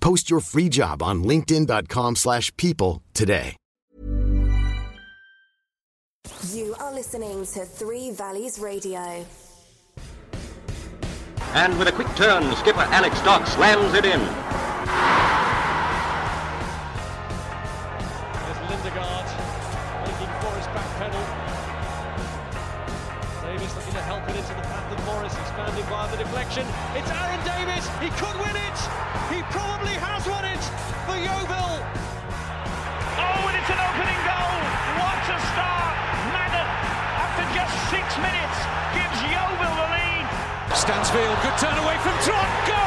Post your free job on linkedin.com/people slash people today. You are listening to Three Valleys Radio. And with a quick turn, skipper Alex Dock slams it in. The deflection. It's Aaron Davis. He could win it. He probably has won it for Yeovil. Oh, and it's an opening goal. What a start. Madden, after just six minutes, gives Yeovil the lead. Stansfield, good turn away from Trot. Goal.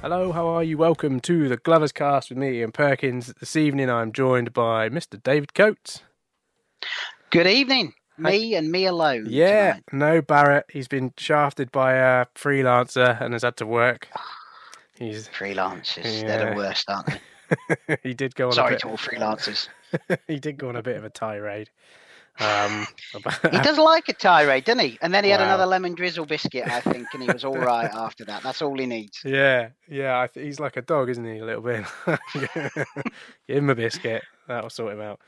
Hello, how are you? Welcome to the Glovers Cast with me, Ian Perkins. This evening I'm joined by Mr. David Coates. Good evening. Me and me alone. Yeah, tonight. no Barrett. He's been shafted by a freelancer and has had to work. He's Freelancers. They're the worst, aren't they? he did go on Sorry a to all freelancers. he did go on a bit of a tirade. Um, He does like a tirade, doesn't he? And then he had another lemon drizzle biscuit, I think, and he was all right after that. That's all he needs. Yeah, yeah. I th- he's like a dog, isn't he? A little bit. Give him a biscuit. That'll sort him out.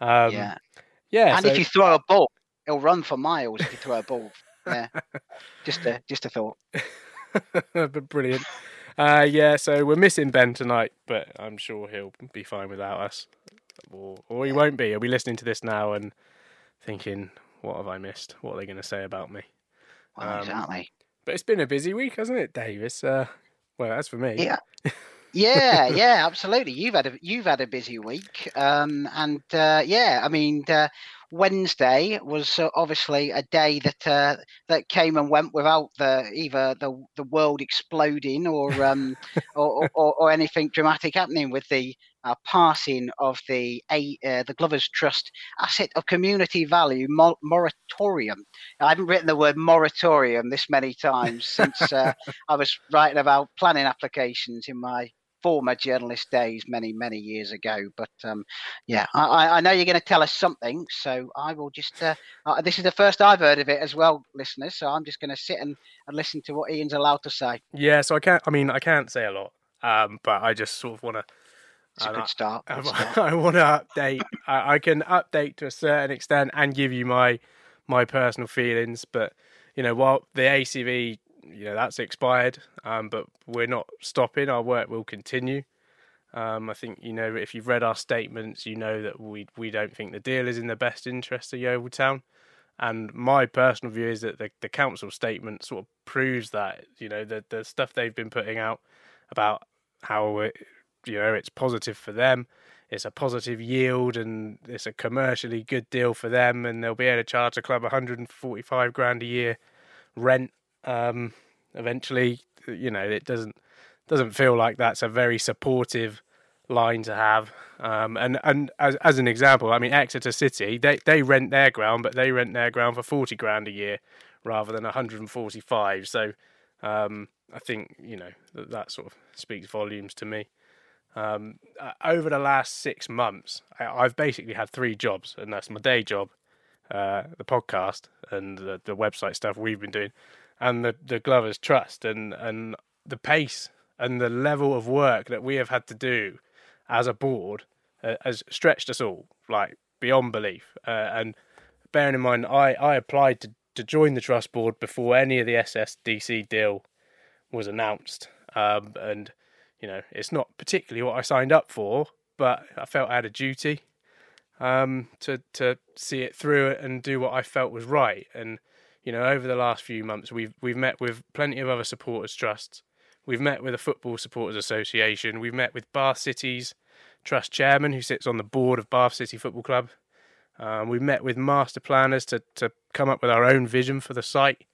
Um, yeah. yeah. And so- if you throw a ball, he'll run for miles if you throw a ball. Yeah. just a just a thought. but brilliant. Uh, yeah, so we're missing Ben tonight, but I'm sure he'll be fine without us, or or he won't be. He'll be listening to this now and thinking, "What have I missed? What are they going to say about me?" Well, Um, exactly. But it's been a busy week, hasn't it, Davis? Uh, well, as for me, Yeah. yeah, yeah, absolutely. You've had a you've had a busy week, um, and uh, yeah, I mean, uh, Wednesday was uh, obviously a day that uh, that came and went without the either the the world exploding or um, or, or, or anything dramatic happening with the uh, passing of the a uh, the Glovers Trust Asset of Community Value mor- moratorium. I haven't written the word moratorium this many times since uh, I was writing about planning applications in my former journalist days many many years ago but um, yeah I, I- know you're going to tell us something so i will just uh, uh, this is the first i've heard of it as well listeners so i'm just going to sit and, and listen to what ian's allowed to say yeah. So I can't. I mean, I can't say a lot, um, but I just sort of want to. it's a good start, I. I want to update. I, I can update to a certain extent and give you my my personal feelings. But you know, while the ACV, you know, that's expired, um, but we're not stopping. Our work will continue. Um, I think you know if you've read our statements, you know that we we don't think the deal is in the best interest of Yeovil Town. And my personal view is that the, the council statement sort of proves that you know the the stuff they've been putting out about how it, you know it's positive for them it's a positive yield and it's a commercially good deal for them and they'll be able to charge the club 145 grand a year rent um eventually you know it doesn't doesn't feel like that's a very supportive line to have. Um and and as as an example i mean exeter city they they rent their ground but they rent their ground for 40 grand a year rather than 145 so um i think you know that, that sort of speaks volumes to me. Um, uh, over the last six months, I, I've basically had three jobs, and that's my day job, uh, the podcast, and the, the website stuff we've been doing, and the the Glovers Trust, and and the pace and the level of work that we have had to do as a board uh, has stretched us all like beyond belief. Uh, and bearing in mind, I I applied to to join the trust board before any of the SSDC deal was announced. Um, and you know, it's not particularly what I signed up for, but I felt I had a duty um, to to see it through and do what I felt was right. And you know, over the last few months, we've we've met with plenty of other supporters trusts. We've met with a football supporters association. We've met with Bath City's trust chairman, who sits on the board of Bath City Football Club. Um, we've met with master planners to to come up with our own vision for the site,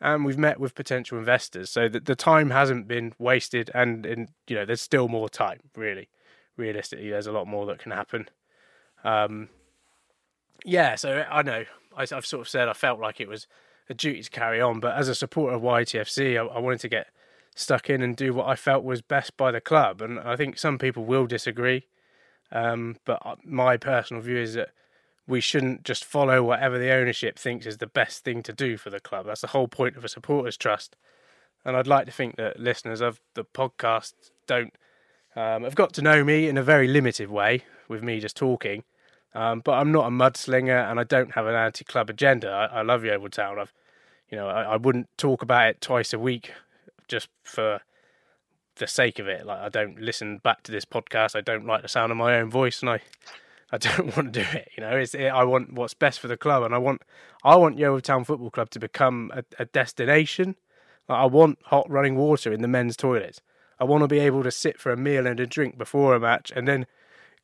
and we've met with potential investors. So that the time hasn't been wasted, and in, you know, there's still more time. Really, realistically, there's a lot more that can happen. Um, yeah, so I know I, have sort of said I felt like it was a duty to carry on, but as a supporter of YTFC, I, I wanted to get stuck in and do what I felt was best by the club. And I think some people will disagree, um, but uh, my personal view is that we shouldn't just follow whatever the ownership thinks is the best thing to do for the club. That's the whole point of a supporters trust. And I'd like to think that listeners of the podcast don't um, have got to know me in a very limited way with me just talking. Um, but I'm not a mudslinger, and I don't have an anti-club agenda. I, I love Yeovil Town. I've, you know, I, I, wouldn't talk about it twice a week just for the sake of it. Like I don't listen back to this podcast. I don't like the sound of my own voice, and I, I don't want to do it. You know, it's it, I want what's best for the club, and I want I want Yeovil Town Football Club to become a, a destination. Like I want hot running water in the men's toilets. I want to be able to sit for a meal and a drink before a match, and then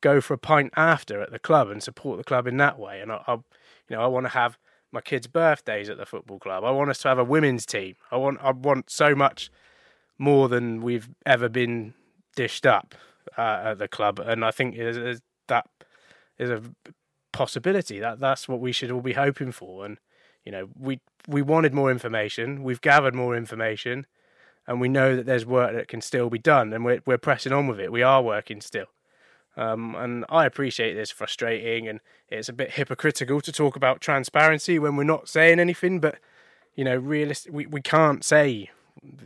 go for a pint after at the club and support the club in that way. And I, I you know, I want to have my kids' birthdays at the football club. I want us to have a women's team. I want, I want so much more than we've ever been dished up uh, at the club, and I think that is a possibility. That that's what we should all be hoping for. And you know, we we wanted more information. We've gathered more information, and we know that there's work that can still be done, and we're we're pressing on with it. We are working still. Um, and I appreciate this frustrating and it's a bit hypocritical to talk about transparency when we're not saying anything, but you know, realistic we, we can't say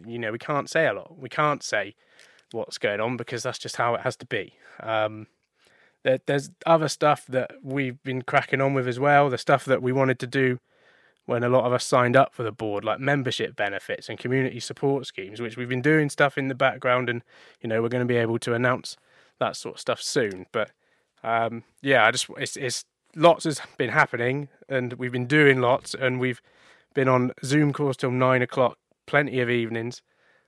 you know, we can't say a lot. We can't say what's going on because that's just how it has to be. Um, there, there's other stuff that we've been cracking on with as well, the stuff that we wanted to do when a lot of us signed up for the board, like membership benefits and community support schemes, which we've been doing stuff in the background and, you know, we're going to be able to announce that sort of stuff soon. But um, yeah, I just it's, it's lots has been happening, and we've been doing lots, and we've been on Zoom calls till nine o'clock, plenty of evenings,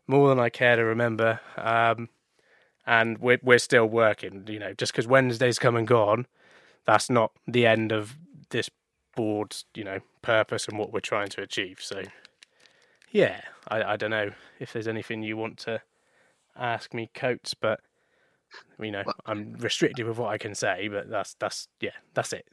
more than I care to remember. Um, and we're we're still working. You know, just because Wednesday's come and gone, that's not the end of this board's you know purpose and what we're trying to achieve. So yeah, I, I don't know if there's anything you want to ask me, Coates, but you know, I'm restricted with what I can say, but that's that's yeah, that's it.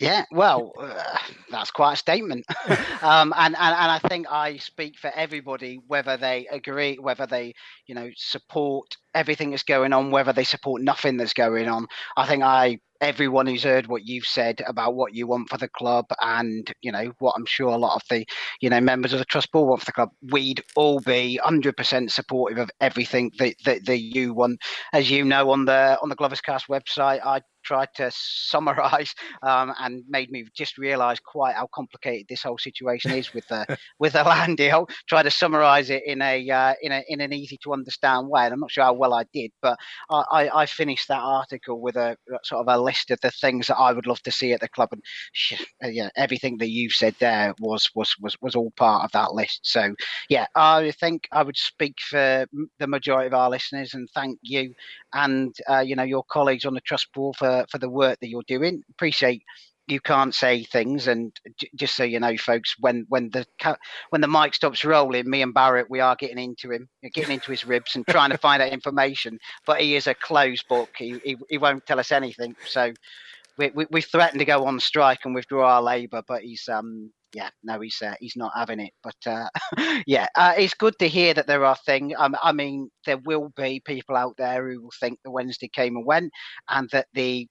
Yeah, well, uh, that's quite a statement, um, and, and and I think I speak for everybody, whether they agree, whether they you know support everything that's going on, whether they support nothing that's going on. I think I everyone who's heard what you've said about what you want for the club and you know what i'm sure a lot of the you know members of the trust board want for the club we'd all be 100% supportive of everything that, that, that you want. As you know on the on the glovers cast website i tried to summarize um, and made me just realize quite how complicated this whole situation is with the with the land deal. Try to summarize it in a uh, in a in an easy to understand way and i'm not sure how well i did but i i finished that article with a sort of a list of the things that i would love to see at the club and uh, yeah everything that you said there was was was was all part of that list. So yeah i think i would speak for the majority of our listeners and thank you and uh, you know your colleagues on the trust board for for the work that you're doing. Appreciate you can't say things and j- just so you know folks when when the when the mic stops rolling me and barrett we are getting into him getting into his ribs and trying to find out information. But he is a closed book. He, he, he won't tell us anything. So we, we, we threatened to go on strike and withdraw our labour but he's um yeah, no, he's uh, he's not having it. But uh, yeah, uh, it's good to hear that there are things. Um, I mean, there will be people out there who will think the Wednesday came and went, and that the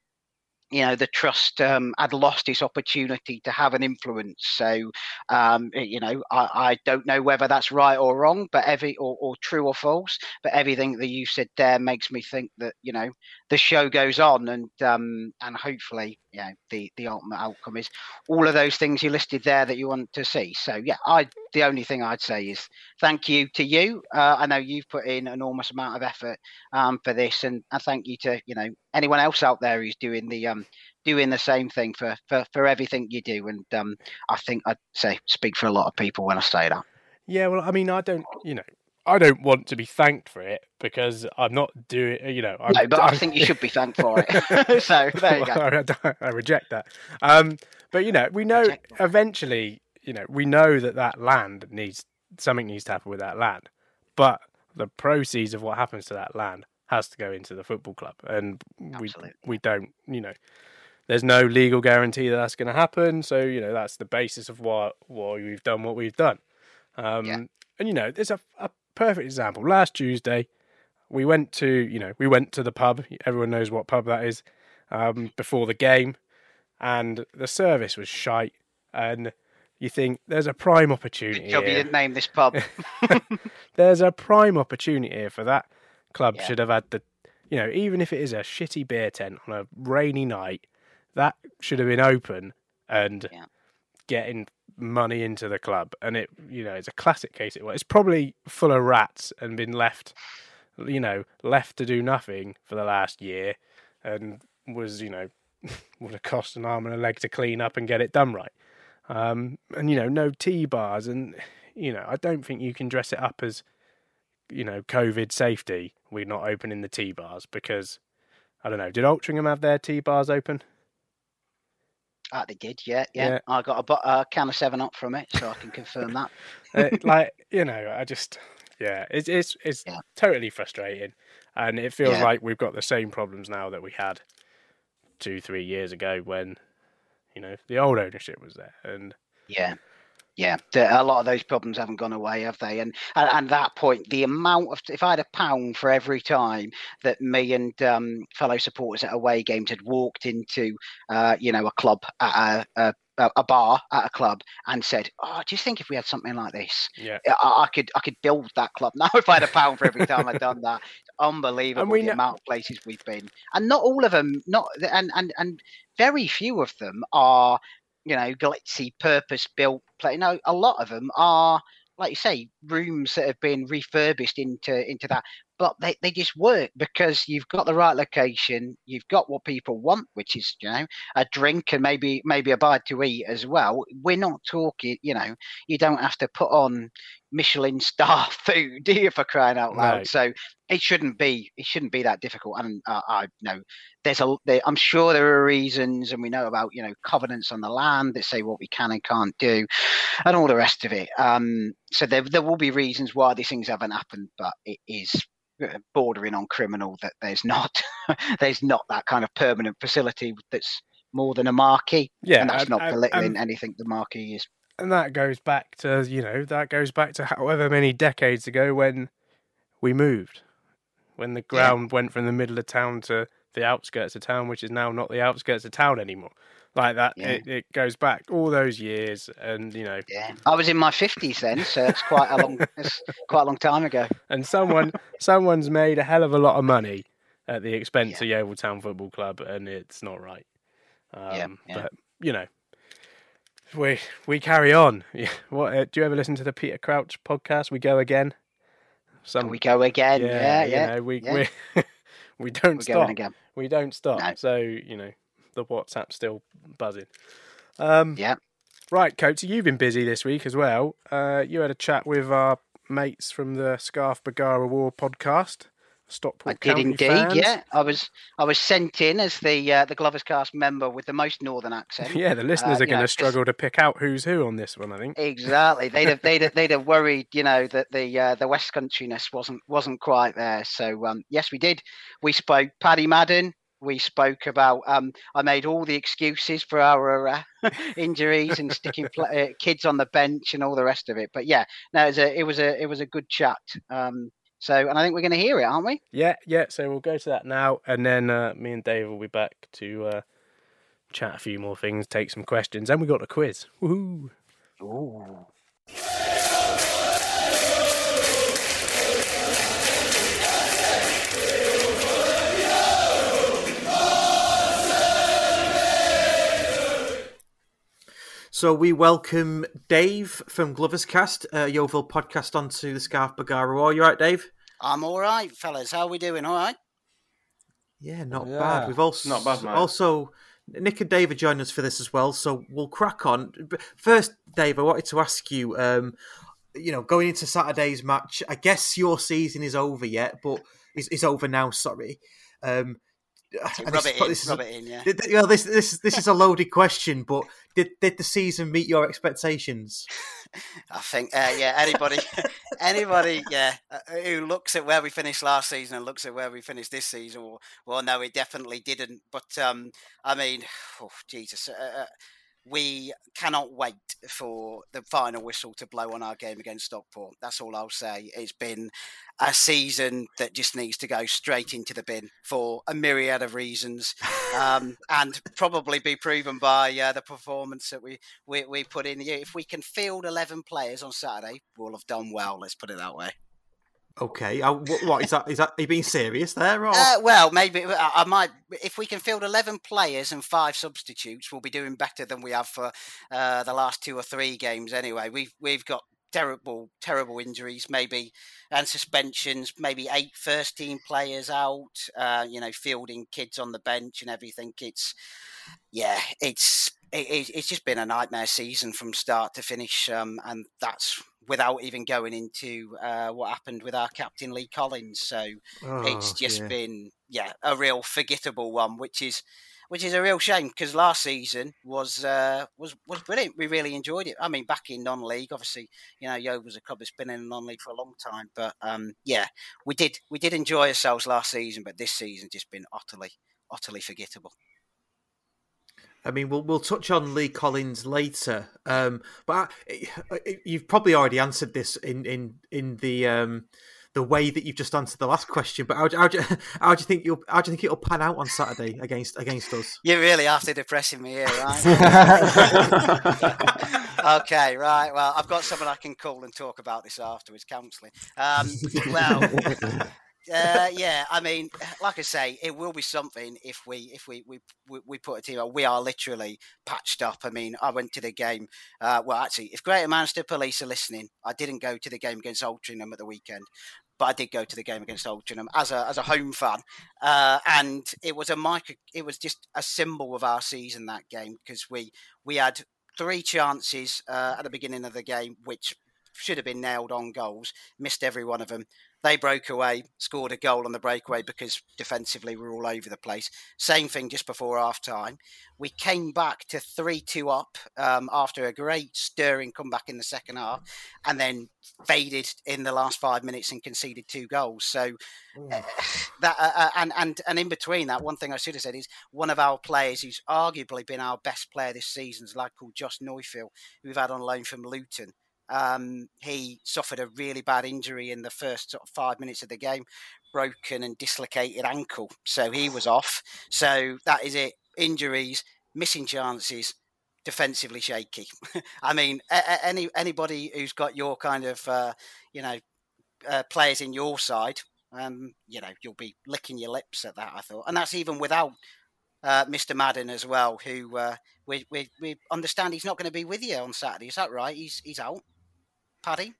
you know the trust um, had lost its opportunity to have an influence. So um, you know I, I, don't know whether that's right or wrong, but every or, or, true or false. But everything that you said there makes me think that you know the show goes on, and um, and hopefully you know the the ultimate outcome is all of those things you listed there that you want to see. So yeah, I the only thing I'd say is thank you to you. Uh, I know you've put in enormous amount of effort um, for this, and, I thank you to you know anyone else out there who's doing the um, doing the same thing for for, for everything you do. And um, I think I'd say speak for a lot of people when I say that. Yeah, well, I mean, I don't, you know, I don't want to be thanked for it because I'm not doing, you know. I'm, no, but I, I think you should be thanked for it. so there you go. I, I reject that. Um, but you know, we know eventually, you know, we know that that land needs something needs to happen with that land, but the proceeds of what happens to that land has to go into the football club, and Absolutely. we we don't, you know. There's no legal guarantee that that's going to happen, so you know that's the basis of why why we've done what we've done. Um, yeah. And you know, there's a, a perfect example. Last Tuesday, we went to you know we went to the pub. Everyone knows what pub that is. Um, before the game, and the service was shite. And you think there's a prime opportunity. Job you didn't name this pub. there's a prime opportunity here for that club. Yeah. Should have had the, you know, even if it is a shitty beer tent on a rainy night, that should have been open and yeah. getting money into the club, and it you know it's a classic case. It was it's probably full of rats and been left, you know, left to do nothing for the last year, and was you know would have cost an arm and a leg to clean up and get it done right. Um, and you know, no tea bars, and you know, I don't think you can dress it up as you know COVID safety. We're not opening the tea bars because I don't know. Did Altrincham have their tea bars open? Ah, they did, yeah, yeah. yeah. I got a, a, can of Seven Up from it, so I can confirm that. uh, like you know, I just yeah, it's it's it's yeah. totally frustrating, and it feels yeah. like we've got the same problems now that we had two, three years ago when you know the old ownership was there, and yeah, yeah, a lot of those problems haven't gone away, have they? And and, that point, the amount of if I had a pound for every time that me and um, fellow supporters at away games had walked into, uh, you know, a club at a, a, a, bar at a club and said, "Oh, do you think if we had something like this, yeah, I, I could I could build that club now if I had a pound for every time I'd done that." It's unbelievable the know- amount of places we've been, and not all of them, not and and and very few of them are you know, glitzy, purpose built play. No, a lot of them are, like you say, rooms that have been refurbished into into that. But they, they just work because you've got the right location, you've got what people want, which is, you know, a drink and maybe maybe a bite to eat as well. We're not talking, you know, you don't have to put on Michelin star food, do you, for crying out loud? Right. So it shouldn't be it shouldn't be that difficult. And uh, I know there's a there, I'm sure there are reasons, and we know about you know covenants on the land that say what we can and can't do, and all the rest of it. Um, so there there will be reasons why these things haven't happened, but it is bordering on criminal that there's not there's not that kind of permanent facility that's more than a marquee. Yeah, and that's not belittling anything the marquee is. And that goes back to you know that goes back to however many decades ago when we moved when the ground yeah. went from the middle of town to the outskirts of town, which is now not the outskirts of town anymore. Like that, yeah. it, it goes back all those years, and you know. Yeah, I was in my fifties then, so it's quite a long, it's quite a long time ago. And someone, someone's made a hell of a lot of money at the expense yeah. of Yeovil Town Football Club, and it's not right. Um, yeah. But you know, we we carry on. What uh, do you ever listen to the Peter Crouch podcast? We go again. Some, we go again. Yeah, yeah. yeah. Know, we yeah. we we don't We're stop. We don't stop. No. So you know the WhatsApp's still buzzing. Um, yeah. Right, Coach. You've been busy this week as well. Uh, you had a chat with our mates from the Scarf Bagara War podcast. Stockport I did indeed. Fans. Yeah, I was I was sent in as the uh, the Glovers Cast member with the most northern accent. yeah, the listeners uh, are going to struggle to pick out who's who on this one. I think exactly. They'd have they'd have, they'd have worried, you know, that the uh, the West Countryness wasn't wasn't quite there. So um, yes, we did. We spoke Paddy Madden. We spoke about. Um, I made all the excuses for our uh, injuries and sticking pl- uh, kids on the bench and all the rest of it. But yeah, no, it was a it was a it was a good chat. Um, so, and I think we're going to hear it, aren't we? Yeah, yeah. So we'll go to that now, and then uh, me and Dave will be back to uh, chat a few more things, take some questions, and we got a quiz. Woohoo! Ooh. So we welcome Dave from Glover's Cast, uh, Yeovil podcast, onto the Scarf Bagara. Are you right, Dave? I'm all right, fellas. How are we doing? All right. Yeah, not Yeah. bad. We've also Not bad, mate. also Nick and Dave are joining us for this as well, so we'll crack on. First, Dave, I wanted to ask you. Um, you know, going into Saturday's match, I guess your season is over yet, but is, is over now. Sorry. Um, Rub it in. this is Rub it in. Yeah. Did, well, this this this is a loaded question, but did did the season meet your expectations? I think, uh, yeah, anybody, anybody, yeah, uh, who looks at where we finished last season and looks at where we finished this season, well, will know it definitely didn't. But um, I mean, oh, Jesus, uh, uh, we cannot wait for the final whistle to blow on our game against Stockport. That's all I'll say. It's been a season that just needs to go straight into the bin for a myriad of reasons, um, and probably be proven by uh, the performance that we, we we put in. If we can field eleven players on Saturday, we'll have done well. Let's put it that way. Okay, I, what, what is that? Is that are you being serious there? Or? Uh, well, maybe I, I might. If we can field eleven players and five substitutes, we'll be doing better than we have for uh, the last two or three games. Anyway, we've we've got terrible, terrible injuries, maybe and suspensions. Maybe eight first team players out. Uh, you know, fielding kids on the bench and everything. It's yeah, it's it, it- it's just been a nightmare season from start to finish, um, and that's without even going into uh, what happened with our captain Lee Collins. So it's Oh, just yeah. been yeah a real forgettable one, which is which is a real shame because last season was uh, was was brilliant. We really enjoyed it. I mean, back in non-league, obviously, you know, Yeovil's a club that's been in non-league for a long time, but um, yeah, we did we did enjoy ourselves last season, but this season just been utterly utterly forgettable. I mean, we'll we'll touch on Lee Collins later, um, but I, I- you've probably already answered this in in in the um, the way that you've just answered the last question. But how, do- how, do, how do you think you'll how do you think it'll pan out on Saturday against against us? You're really after depressing me here, right? okay, right. Well, I've got someone I can call and talk about this afterwards, counselling. Um, well, uh, yeah. I mean, like I say, it will be something if we if we we we, put a team. out. We are literally patched up. I mean, I went to the game. Uh, well, actually, if Greater Manchester Police are listening, I didn't go to the game against Altrincham at the weekend. But I did go to the game against Altrincham as a as a home fan, uh, and it was a micro. It was just a symbol of our season that game because we we had three chances uh, at the beginning of the game, which should have been nailed on goals. Missed every one of them. They broke away, scored a goal on the breakaway because defensively we were all over the place. Same thing just before half time. We came back to 3 2 up um, after a great stirring comeback in the second half and then faded in the last five minutes and conceded two goals. So uh, that uh, uh, and and and in between that, one thing I should have said is one of our players who's arguably been our best player this season is a lad called Josh Neufville, who we've had on loan from Luton. Um, he suffered a really bad injury in the first sort of five minutes of the game, broken and dislocated ankle, so he was off. So that is it. Injuries, missing chances, defensively shaky. I mean, any anybody who's got your kind of uh, you know uh, players in your side, um, you know, you'll be licking your lips at that. I thought, and that's even without uh, Mr. Madden as well, who uh, we, we we understand he's not going to be with you on Saturday. Is that right? He's he's out. Paddy.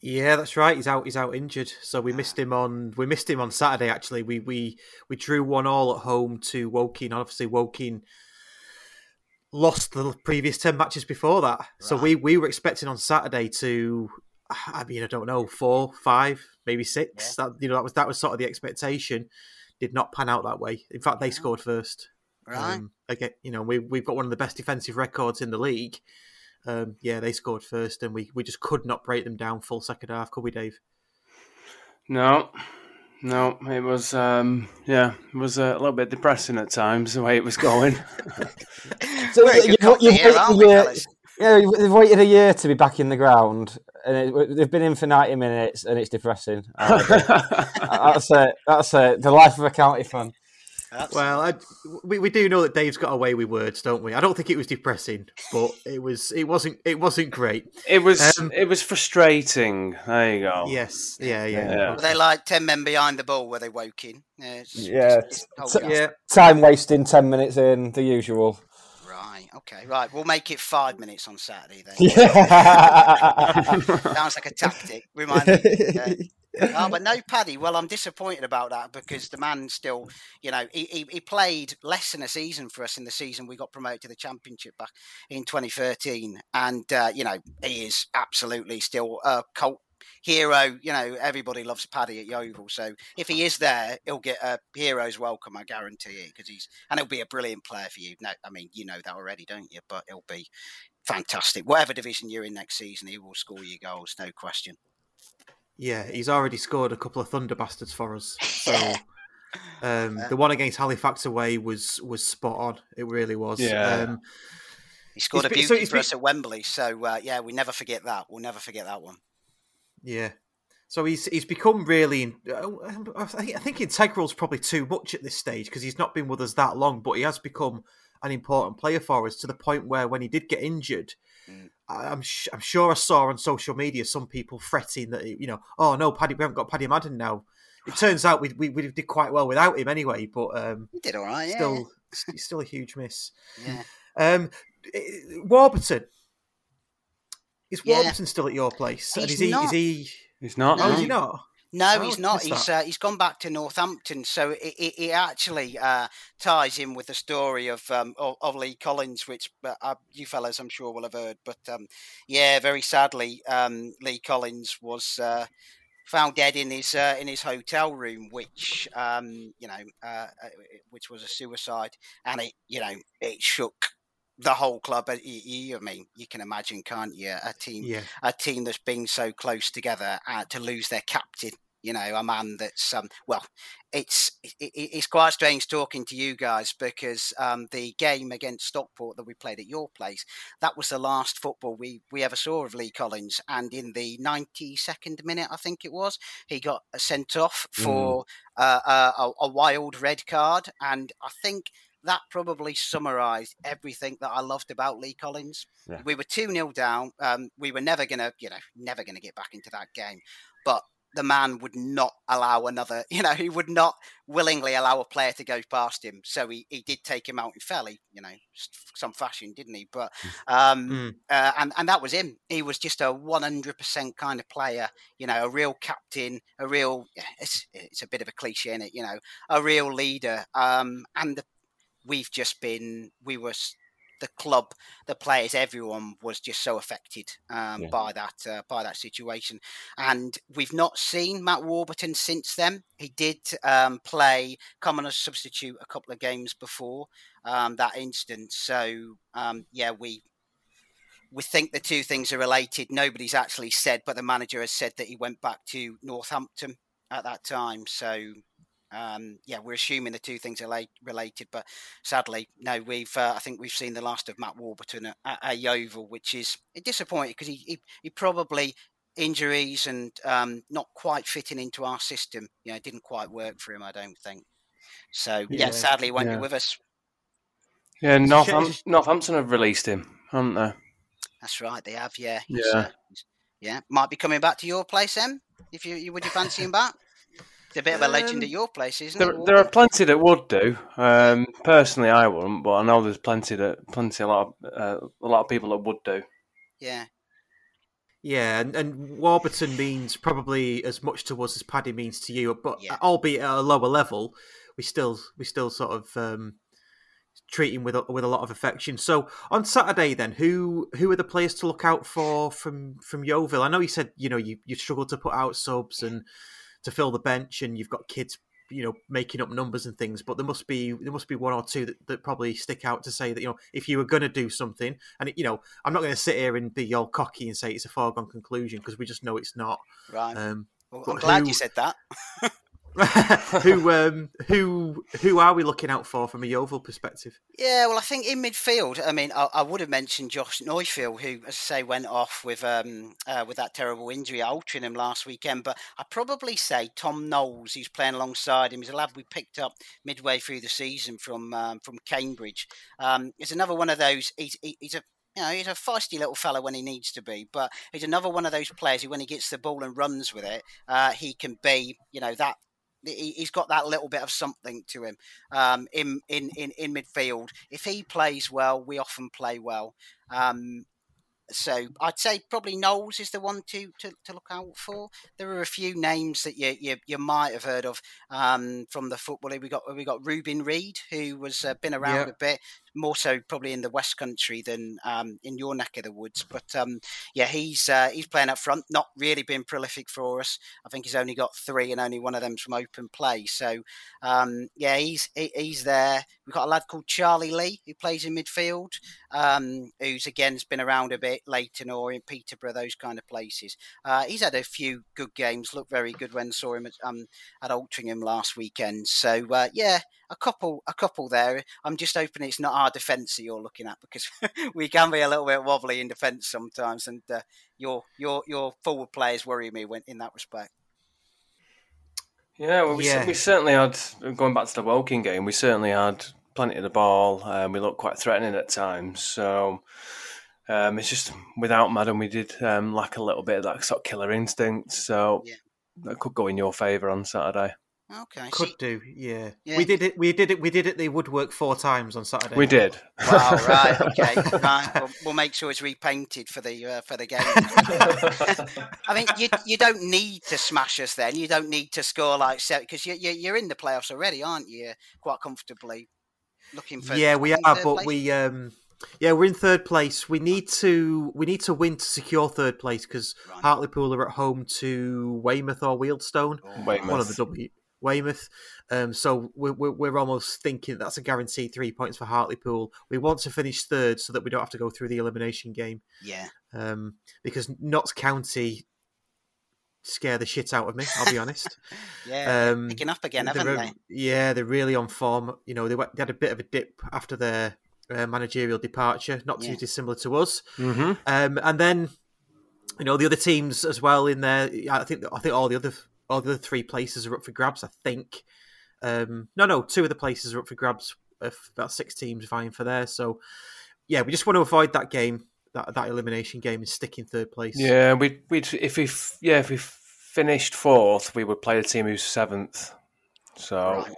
Yeah, that's right. He's out. He's out injured. So we missed him on. We missed him on Saturday. Actually, we we we drew one all at home to Woking. Obviously, Woking lost the previous ten matches before that. So we we were expecting on Saturday to. I mean, I don't know, four, five, maybe six. That you know, that was that was sort of the expectation. Did not pan out that way. In fact, they scored first. Right. Um, again, you know, we we've got one of the best defensive records in the league. Um, yeah, they scored first, and we, we just could not break them down full second half, could we, Dave? No, no, it was um, yeah, it was a little bit depressing at times the way it was going. So you've, company you've here, waited a year, yeah, you've- they've waited a year to be back in the ground, and it, they've been in for ninety minutes, and it's depressing. Uh, that's it. That's it. The life of a county fan. Well, I, we, we do know that Dave's got away with words, don't we? I don't think it was depressing, but it was it wasn't it wasn't great. it was Um, it was frustrating. There you go. Yes, yeah, yeah, Yeah. Were they like ten men behind the ball? Were they woking? Yeah. it's Yeah, just- it's- t- yeah. Time wasting ten minutes in, the usual. Right. Okay, right. We'll make it five minutes on Saturday then. Yeah. Sounds like a tactic. Remind me. Yeah. Oh, but no, Paddy. Well, I'm disappointed about that because the man still, you know, he, he, he, played less than a season for us in the season we got promoted to the championship back in 2013, and uh, you know he is absolutely still a cult hero. You know, everybody loves Paddy at Yeovil, so if he is there, he'll get a hero's welcome. I guarantee it because he's and he'll be a brilliant player for you. No, I mean you know that already, don't you? But he'll be fantastic. Whatever division you're in next season, he will score you goals, no question. Yeah, he's already scored a couple of Thunder Bastards for us. So um, the one against Halifax away was was spot on. It really was. Yeah. Um, he scored a beauty so for he's us at Wembley, so uh, yeah, we never forget that. We'll never forget that one. yeah. So he's he's become really. uh, I think I think integral's probably too much at this stage because he's not been with us that long, but he has become an important player for us to the point where when he did get injured, Mm. I- I'm sh- I'm sure I saw on social media some people fretting that you know, oh no, Paddy, we haven't got Paddy Madden now. It turns out we, we we did quite well without him anyway, but um, He did all right, yeah. still it's still a huge miss. Yeah. Um, Warburton. Is Yeah. Warburton still at your place? and He's is he? not. Is he? He's not. Oh, No. is he not? No, he's not. He's uh, he's gone back to Northampton, so it, it, it actually uh, ties in with the story of um, of, of Lee Collins, which uh, uh, you fellas I'm sure will have heard. But um, yeah, very sadly, um, Lee Collins was uh, found dead in his uh, in his hotel room, which um, you know, uh, uh, which was a suicide, and it you know it shook the whole club. Uh, y- y- I mean, you can imagine, can't you? A team Yeah. a team that's been so close together uh, to lose their captain. You know, a man that's um, well, it's it, it- it's quite strange talking to you guys because um, the game against Stockport that we played at your place, that was the last football we we ever saw of Lee Collins, and in the ninety second minute, I think it was, he got sent off for uh, uh, a, a wild red card, and I think. That probably summarised everything that I loved about Lee Collins. Yeah. We were 2 0 down. Um, we were never going to, you know, never going to get back into that game. But the man would not allow another, you know, he would not willingly allow a player to go past him. So he, he did take him out in fairly, you know, some fashion, didn't he? But, um, Mm. uh, and, and that was him. He was just a 100% kind of player, you know, a real captain, a real, it's, it's a bit of a cliche in it, you know, a real leader. Um, and the, we've just been, we were, the club, the players, everyone was just so affected um, Yeah. by that uh, by that situation, and we've not seen Matt Warburton since then. He did um, play come on as a substitute a couple of games before um, that instance, so um, yeah, we we think the two things are related. Nobody's actually said, but the manager has said that he went back to Northampton at that time. So, um, yeah, we're assuming the two things are la- related. But sadly, no, we've uh, I think we've seen the last of Matt Warburton at, at, at Yeovil, which is disappointing because he, he he probably injuries and um, not quite fitting into our system. You know, it didn't quite work for him. I don't think. So yeah, Yeah. sadly, he won't Yeah. be with us. Yeah, Northam- Northampton have released him, haven't they? That's right, they have. Yeah, Yeah. yeah. Might be coming back to your place, Em. If you, you would you fancy him back? It's a bit of a legend at Um, your place, isn't There, it? there are plenty that would do. Um, personally, I wouldn't, but I know there's plenty that plenty a lot of uh, a lot of people that would do. Yeah, Yeah, and, and Warburton means probably as much to us as Paddy means to you, but Yeah. albeit at a lower level, we still we still sort of um, treat him with a, with a lot of affection. So on Saturday, then who who are the players to look out for from from Yeovil? I know you said you know you you struggle to put out subs and to fill the bench, and you've got kids you know making up numbers and things, but there must be there must be one or two that, that probably stick out to say that you know if you were going to do something, and you know I'm not going to sit here and be all cocky and say it's a foregone conclusion because we just know it's not. right. Um, well, I'm glad who- you said that. who um who who are we looking out for from a Yeovil perspective? Yeah, well, I think in midfield, I mean, I, I would have mentioned Josh Neufville, who, as I say, went off with um uh, with that terrible injury at Altrincham last weekend. But I'd probably say Tom Knowles, who's playing alongside him, is a lad we picked up midway through the season from um, from Cambridge. Um, another one of those. He's he, he's a you know, he's a feisty little fella when he needs to be, but he's another one of those players who, when he gets the ball and runs with it, uh, he can be, you know, that he, has got that little bit of something to him um, in, in in in midfield. If he plays well, we often play well. Um, so I'd say probably Knowles is the one to, to, to look out for. There are a few names that you you, you might have heard of um, from the football. We got we got Reuben Reid, who was uh, been around a bit, more so probably in the West Country than um, in your neck of the woods. But um, yeah, he's uh, he's playing up front. Not really been prolific for us. I think he's only got three, and only one of them's from open play. So um, yeah, he's he, he's there. We've got a lad called Charlie Lee who plays in midfield, um, who's again has been around a bit, Leyton Orient Peterborough, those kind of places. Uh, he's had a few good games. Looked very good when saw him at, um, at Altrincham last weekend. So uh, yeah, a couple, a couple there. I'm just hoping it's not our defence that you're looking at because we can be a little bit wobbly in defence sometimes, and uh, your your your forward players worry me when in that respect. Yeah, well, we, yeah. we certainly had going back to the Woking game. We certainly had plenty of the ball. Um, we looked quite threatening at times. So um, it's just without Madden, we did um, lack a little bit of that sort of killer instinct. So yeah. that could go in your favour on Saturday. Okay, could See, do. Yeah. yeah. we did it. We did it. We did it. They would work four times on Saturday. We did. Wow. Right. Okay. right. We'll, we'll, make sure it's repainted for the uh, for the game. I mean, you you don't need to smash us. Then you don't need to score like seven because you, you you're in the playoffs already, aren't you? Quite comfortably. Looking for. Yeah, we are, but place? we um. Yeah, we're in third place. We need to we need to win to secure third place because right. Hartlepool are at home to Weymouth or Wealdstone. Oh. Weymouth. One of the W. Weymouth. Um, so we're, we're almost thinking that's a guaranteed three points for Hartlepool. We want to finish third so that we don't have to go through the elimination game. Yeah. Um, because Notts County scare the shit out of me. I'll be honest. yeah, um, picking up again, haven't they're. Yeah, they're really on form. You know, they, they had a bit of a dip after their uh, managerial departure, not too yeah. dissimilar to us. Mm-hmm. Um, and then, you know, the other teams as well in there. I think I think all the other all the other three places are up for grabs. I think. Um, no, no, two of the places are up for grabs. If about six teams vying for there, so yeah, we just want to avoid that game, that that elimination game, and stick in third place. Yeah, we we if we yeah if we finished fourth, we would play the team who's seventh. So. Right.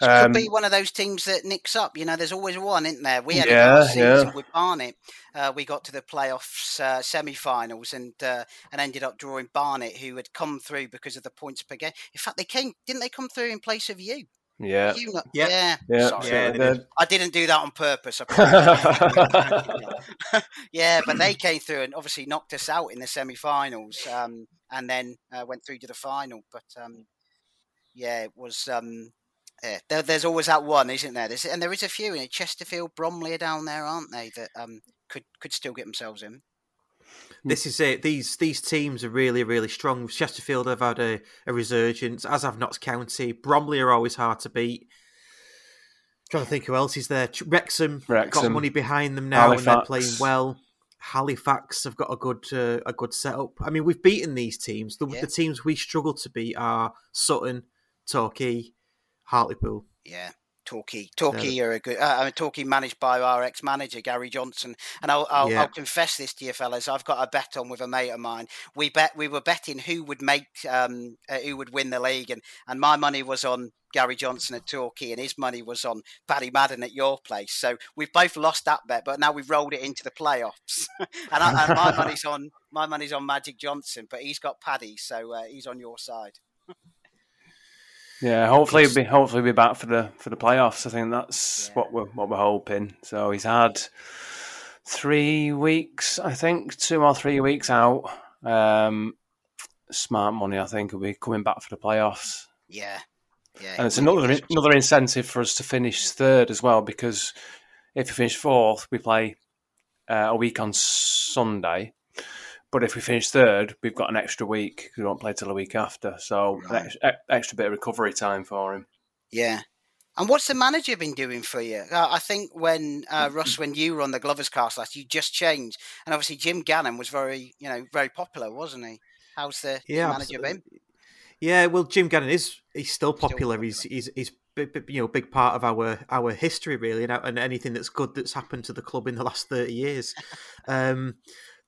Which um, could be one of those teams that nicks up. You know, there's always one, isn't there? We had yeah, a season yeah. with Barnet. Uh, we got to the playoffs uh, semi-finals and uh, and ended up drawing Barnet, who had come through because of the points per game. In fact, they came, didn't they? Come through in place of you. Yeah. You know, yeah. Yeah. yeah. Sorry. yeah did. I didn't do that on purpose. yeah, but they came through and obviously knocked us out in the semi-finals, um, and then uh, went through to the final. But um, yeah, it was. Um, yeah, there, there's always that one, isn't there? There's, and there is a few in Chesterfield, Bromley are down there, aren't they? That um, could could still get themselves in. This is it. These these teams are really really strong. Chesterfield have had a, a resurgence, as have Notts County. Bromley are always hard to beat. I'm trying to think who else is there. Wrexham, Wrexham. got money behind them now, Halifax. and they're playing well. Halifax have got a good uh, a good setup. I mean, we've beaten these teams. The, yeah. the teams we struggle to beat are Sutton, Torquay, Hartlepool. Yeah. Torquay, Torquay are a good. Uh, I mean, Torquay managed by our ex-manager Gary Johnson, and I'll, I'll, yeah. I'll, confess this to you fellas. I've got a bet on with a mate of mine. We bet we were betting who would make, um, uh, who would win the league, and and my money was on Gary Johnson at Torquay, and his money was on Paddy Madden at your place. So we've both lost that bet, but now we've rolled it into the playoffs, and, I, and, my money's on my money's on Magic Johnson, but he's got Paddy, so uh, he's on your side. Yeah, hopefully he'll be hopefully be back for the for the playoffs. I think that's yeah. what we're what we're hoping. So he's had three weeks, I think, two or three weeks out. Um, smart money, I think, will be coming back for the playoffs. Yeah, yeah. And it's another another incentive for us to finish third as well, because if we finish fourth, we play uh, a week on Sunday, but if we finish third, we've got an extra week because we won't play till a week after. So right. extra, extra bit of recovery time for him. Yeah. And what's the manager been doing for you? Uh, I think when uh, Russ, when you were on the Glovers cast last, you just changed, and obviously Jim Gannon was very, you know, very popular, wasn't he? How's the, yeah, manager been? Yeah, well, Jim Gannon is he's still popular. Still popular. He's he's he's you know big part of our our history really, and, and anything that's good that's happened to the club in the last thirty years. um,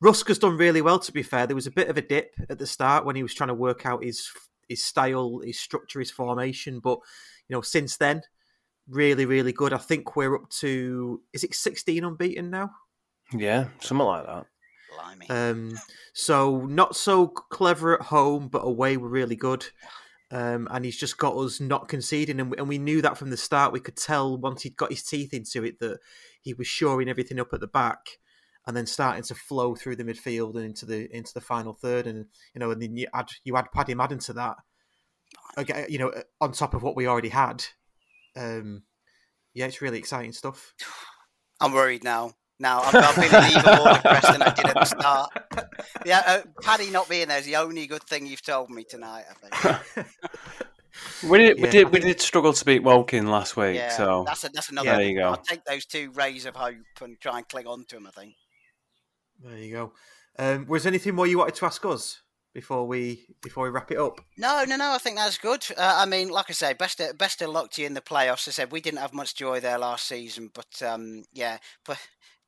Rusk has done really well. To be fair, there was a bit of a dip at the start when he was trying to work out his his style, his structure, his formation. But you know, since then, really, really good. I think we're up to is it sixteen unbeaten now? Yeah, something like that. Um, so not so clever at home, but away we're really good. Um, and he's just got us not conceding, and we, and we knew that from the start. We could tell once he'd got his teeth into it that he was shoring everything up at the back, and then starting to flow through the midfield and into the into the final third. And you know, and then you add you add Paddy Madden to that, again, you know, on top of what we already had. Um, yeah, it's really exciting stuff. I'm worried now. Now I'm, I'm feeling even more depressed than I did at the start. Yeah, uh, Paddy not being there is the only good thing you've told me tonight. I think. We did, we did, we did struggle to beat Woking last week. Yeah, so that's a, that's another. There you go. I'll take those two rays of hope and try and cling on to them. I think. There you go. Um, was there anything more you wanted to ask us before we before we wrap it up? No, no, no. I think that's good. Uh, I mean, like I say, best of, best of luck to you in the playoffs. I said we didn't have much joy there last season, but um, yeah,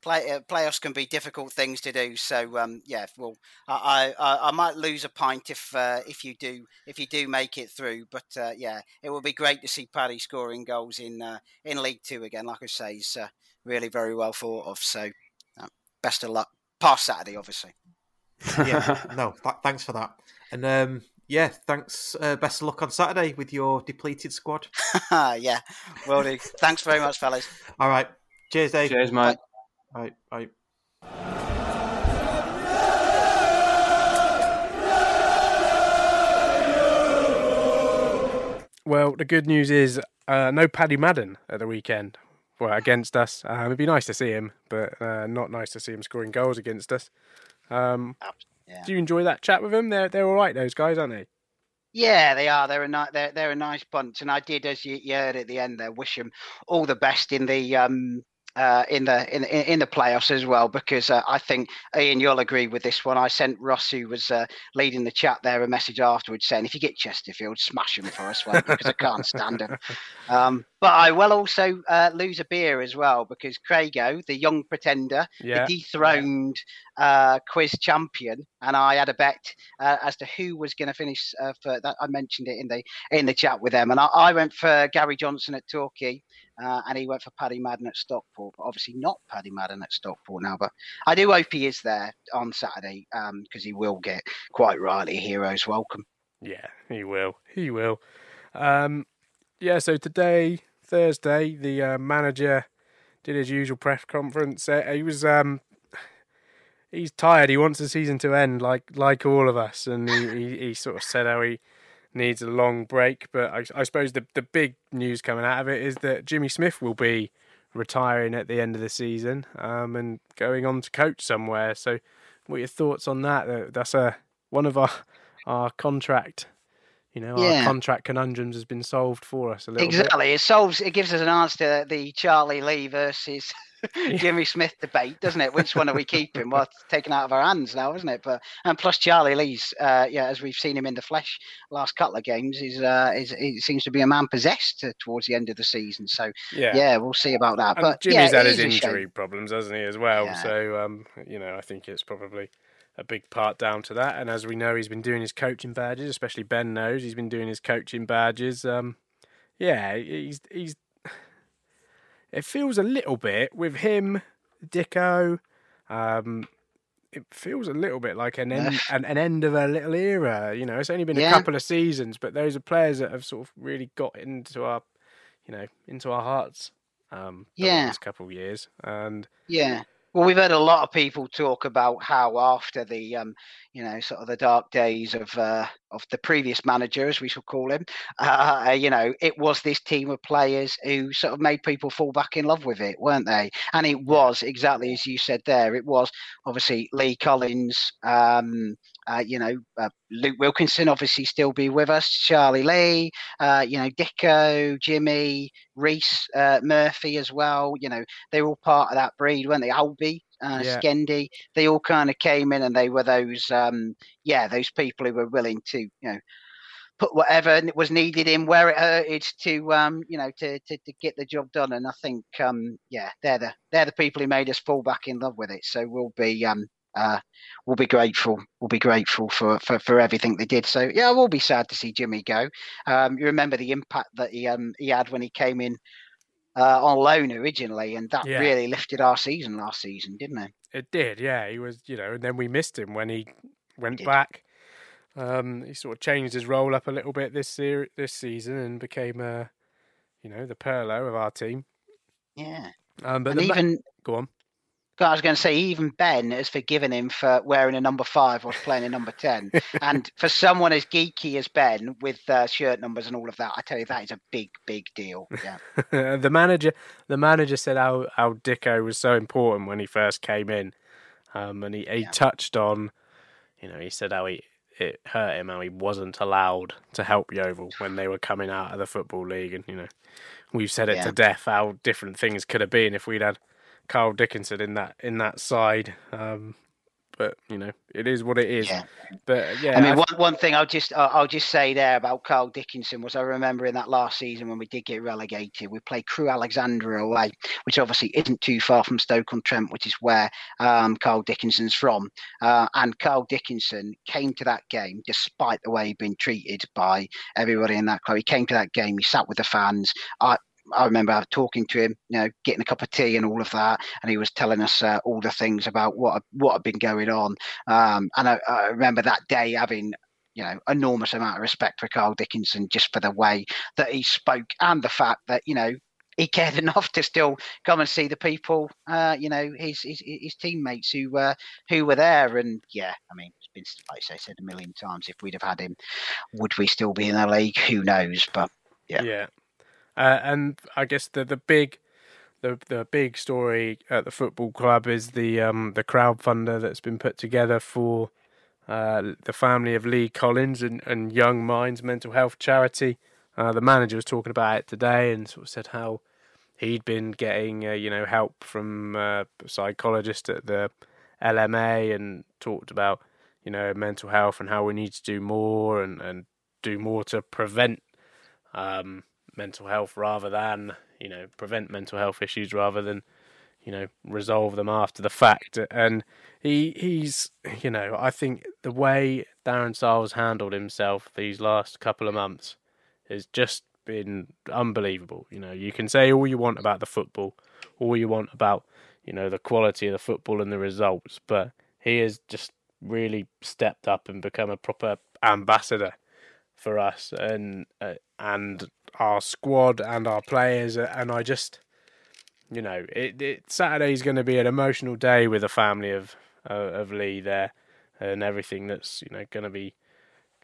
play, uh, playoffs can be difficult things to do. So um, yeah, well, I, I I might lose a pint if uh, if you do if you do make it through. But uh, yeah, it would be great to see Paddy scoring goals in uh, in League Two again. Like I say, he's uh, really very well thought of. So uh, best of luck. Past Saturday, obviously. yeah, no, th- thanks for that. And um, yeah, thanks. Uh, best of luck on Saturday with your depleted squad. yeah, well, do. Thanks very much, fellas. All right. Cheers, Dave. Cheers, mate. Bye. Bye. Well, the good news is uh, no Paddy Madden at the weekend. Well, against us. Um, it'd be nice to see him, but uh, not nice to see him scoring goals against us. Um, yeah. Do you enjoy that chat with him? They're they're all right, those guys, aren't they? Yeah, they are. They're a ni- they're they're a nice bunch, and I did, as you, you heard at the end there, wish them all the best in the um uh, in the in, in the playoffs as well because uh, I think Ian you'll agree with this one. I sent Ross who was uh, leading the chat there a message afterwards saying if you get Chesterfield, smash him for us, well, because I can't stand him. Um, but I will also uh, lose a beer as well because Craigo, the young pretender, Yeah. the dethroned uh, quiz champion, and I had a bet uh, as to who was going to finish uh, for that. I mentioned it in the in the chat with them, and I, I went for Gary Johnson at Torquay, uh, and he went for Paddy Madden at Stockport. But obviously not Paddy Madden at Stockport now. But I do hope he is there on Saturday because he will get quite rightly heroes welcome. Yeah, he will. He will. Um, yeah, so today, Thursday, the uh, manager did his usual press conference. Uh, he was um, he's tired. He wants the season to end, like like all of us, and he, he, he sort of said how he needs a long break. But I, I suppose the the big news coming out of it is that Jimmy Smith will be retiring at the end of the season um, and going on to coach somewhere. So, what are your thoughts on that? That- That's a one of our our contract. You know, our contract conundrums has been solved for us a little bit. Exactly. It solves. It gives us an answer to the Charlie Lee versus Jimmy Smith debate, doesn't it? Which one are we keeping? Well, it's taken out of our hands now, isn't it? But and plus Charlie Lee's, uh, yeah, as we've seen him in the flesh last couple of games, is uh, is he seems to be a man possessed towards the end of the season. So Yeah. yeah, we'll see about that. And but Jimmy's yeah, had his is a shame. injury problems, hasn't he, as well? Yeah. So, um, you know, I think it's probably a big part down to that. And as we know, he's been doing his coaching badges, especially Ben knows he's been doing his coaching badges. Um, yeah, he's he's. It feels a little bit with him, Dicko. Um, it feels a little bit like an end, an, an end of a little era. You know, it's only been a couple of seasons, but those are players that have sort of really got into our, you know, into our hearts. Um, the Yeah. last couple of years, and Yeah. Well, we've heard a lot of people talk about how after the, um, you know, sort of the dark days of uh, of the previous manager, as we shall call him, uh, you know, it was this team of players who sort of made people fall back in love with it, weren't they? And it was exactly as you said there. It was obviously Lee Collins, um, uh, you know, uh, Luke Wilkinson obviously still be with us, Charlie Lee, uh, you know, Dicko, Jimmy, Rhys, uh, Murphy as well. You know, they were all part of that breed, weren't they? Albie, uh, Yeah. Skendi, they all kind of came in and they were those, um, yeah, those people who were willing to, you know, put whatever was needed in where it hurted to, um, you know, to, to, to get the job done. And I think, um, yeah, they're the they're the people who made us fall back in love with it. So we'll be, um, uh, will be grateful. We'll be grateful for, for, for everything they did. So yeah, I will be sad to see Jimmy go. Um, you remember the impact that he um, he had when he came in uh, on loan originally, and that Yeah. really lifted our season last season, didn't it? It did, yeah. He was, you know, and then we missed him when he went back. Um, he sort of changed his role up a little bit this ser- this season and became, uh, you know, the Pirlo of our team. Yeah. Um, but and the ma- even go on. I was going to say, even Ben has forgiven him for wearing a number five or playing a number 10. and for someone as geeky as Ben with uh, shirt numbers and all of that, I tell you, that is a big, big deal. Yeah. the manager, the manager said how how Dicko was so important when he first came in, um, and he, he touched on, you know, he said how he it hurt him how he wasn't allowed to help Yeovil when they were coming out of the football league, and you know, we've said it Yeah. to death how different things could have been if we'd had Carl Dickinson in that in that side. Um, but you know, it is what it is. Yeah. But yeah, I mean, I- one, one thing I'll just I'll just say there about Carl Dickinson was I remember in that last season when we did get relegated, we played Crewe Alexandra away, which obviously isn't too far from Stoke on Trent, which is where um, Carl Dickinson's from. Uh, and Carl Dickinson came to that game despite the way he'd been treated by everybody in that club. He came to that game, he sat with the fans. I, I remember talking to him, you know, getting a cup of tea and all of that, and he was telling us uh, all the things about what what had been going on. Um, and I, I remember that day having, you know, enormous amount of respect for Carl Dickinson just for the way that he spoke and the fact that you know he cared enough to still come and see the people, uh, you know, his his, his teammates who uh, who were there. And yeah, I mean, it's been like I said a million times. If we'd have had him, would we still be in the league? Who knows? But yeah. Yeah. Uh, and I guess the the big the the big story at the football club is the um the crowdfunder that's been put together for uh, the family of Lee Collins and, and Young Minds Mental Health Charity. Uh, the manager was talking about it today and sort of said how he'd been getting uh, you know help from uh, a psychologist at the LMA and talked about you know mental health and how we need to do more and, and do more to prevent um, mental health rather than you know prevent mental health issues rather than you know resolve them after the fact. And he he's you know I think the way Darren Sarll's handled himself these last couple of months has just been unbelievable. You know you can say all you want about the football all you want about you know the quality of the football and the results but he has just really stepped up and become a proper ambassador for us. And uh, and our squad and our players and I just you know it, it Saturday's going to be an emotional day with the family of uh, of Lee there and everything that's you know going to be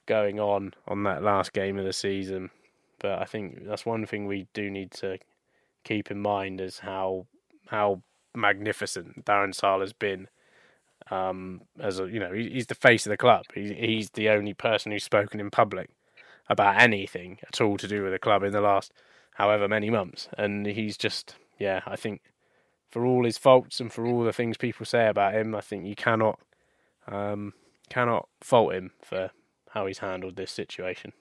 going on on that last game of the season but I think that's one thing we do need to keep in mind is how how magnificent Darren Sarll has been um, as a you know he's the face of the club. He's the only person who's spoken in public about anything at all to do with the club in the last however many months, and he's just yeah. I think for all his faults and for all the things people say about him, I think you cannot um, cannot fault him for how he's handled this situation.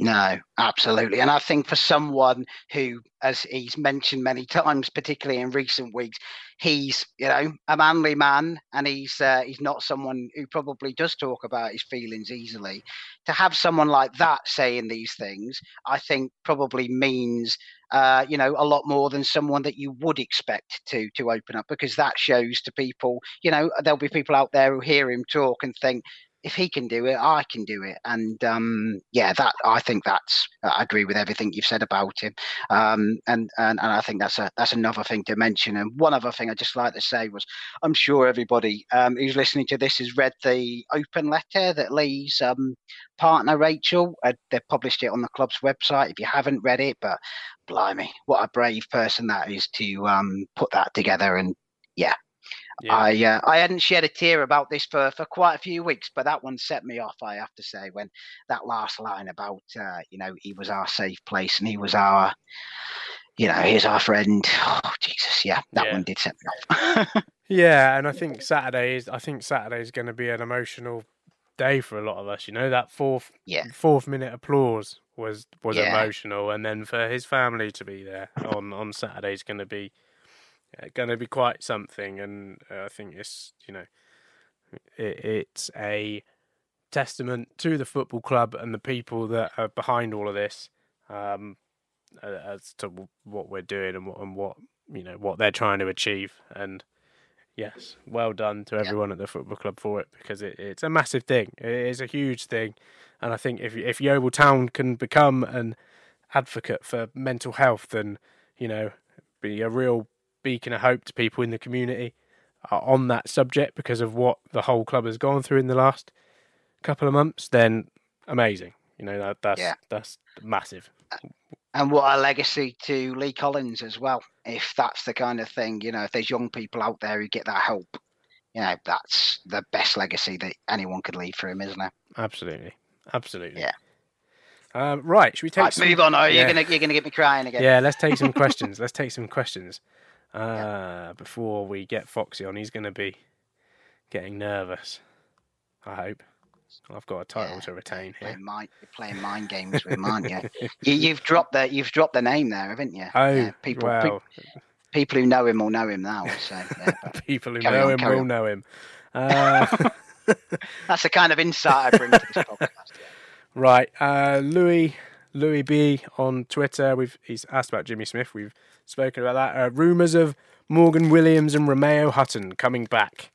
No, absolutely. And I think for someone who, as he's mentioned many times, particularly in recent weeks, he's you know a manly man, and he's uh, he's not someone who probably does talk about his feelings easily. To have someone like that saying these things, I think probably means uh, you know a lot more than someone that you would expect to to open up, because that shows to people, you know, there'll be people out there who hear him talk and think if he can do it, I can do it. And um, yeah, that I think that's I agree with everything you've said about him. Um, and, and and I think that's a that's another thing to mention. And one other thing I'd just like to say was I'm sure everybody um, who's listening to this has read the open letter that Lee's um, partner Rachel uh, they published it on the club's website. If you haven't read it, but blimey, what a brave person that is to um, put that together. And yeah, I uh, I hadn't shed a tear about this for, for quite a few weeks, but that one set me off. I have to say, when that last line about uh, you know he was our safe place and he was our you know he's our friend. Oh Jesus, yeah, that Yeah. one did set me off. Yeah, and I think Saturday is. I think Saturday is going to be an emotional day for a lot of us. You know, that fourth Yeah. fourth minute applause was was Yeah. emotional, and then for his family to be there on on Saturday is going to be going to be quite something. And uh, I think it's you know It, it's a testament to the football club and the people that are behind all of this, um, as to what we're doing and what, and what you know what they're trying to achieve. And yes, well done to everyone yeah. at the football club for it because it, it's a massive thing. It is a huge thing, and I think if if Yeovil Town can become an advocate for mental health then you know be a real beacon of hope to people in the community uh, on that subject because of what the whole club has gone through in the last couple of months, then amazing. You know that that's yeah. that's massive. And what a legacy to Lee Collins as well. If that's the kind of thing, you know, if there's young people out there who get that help, you know, that's the best legacy that anyone could leave for him, isn't it? Absolutely, absolutely. Yeah. Um, right, should we take right, some... move on? Or yeah. you're gonna you're gonna get me crying again. Yeah, let's take some questions. let's take some questions uh, before we get Foxy on. He's gonna be getting nervous. I hope. I've got a title yeah, to retain here. Playing mind, you're playing mind games with him, aren't you? you? have dropped the you've dropped the name there, haven't you? Oh, yeah, people. Well, pe- people who know him will know him now. So yeah, people who know on, him will on. know him. Uh... That's the kind of insight I bring to this podcast. Right, uh, Louis Louis B on Twitter. We've he's asked about Jimmy Smith. We've spoken about that. Uh, rumors of Morgan Williams and Remeao Hutton coming back.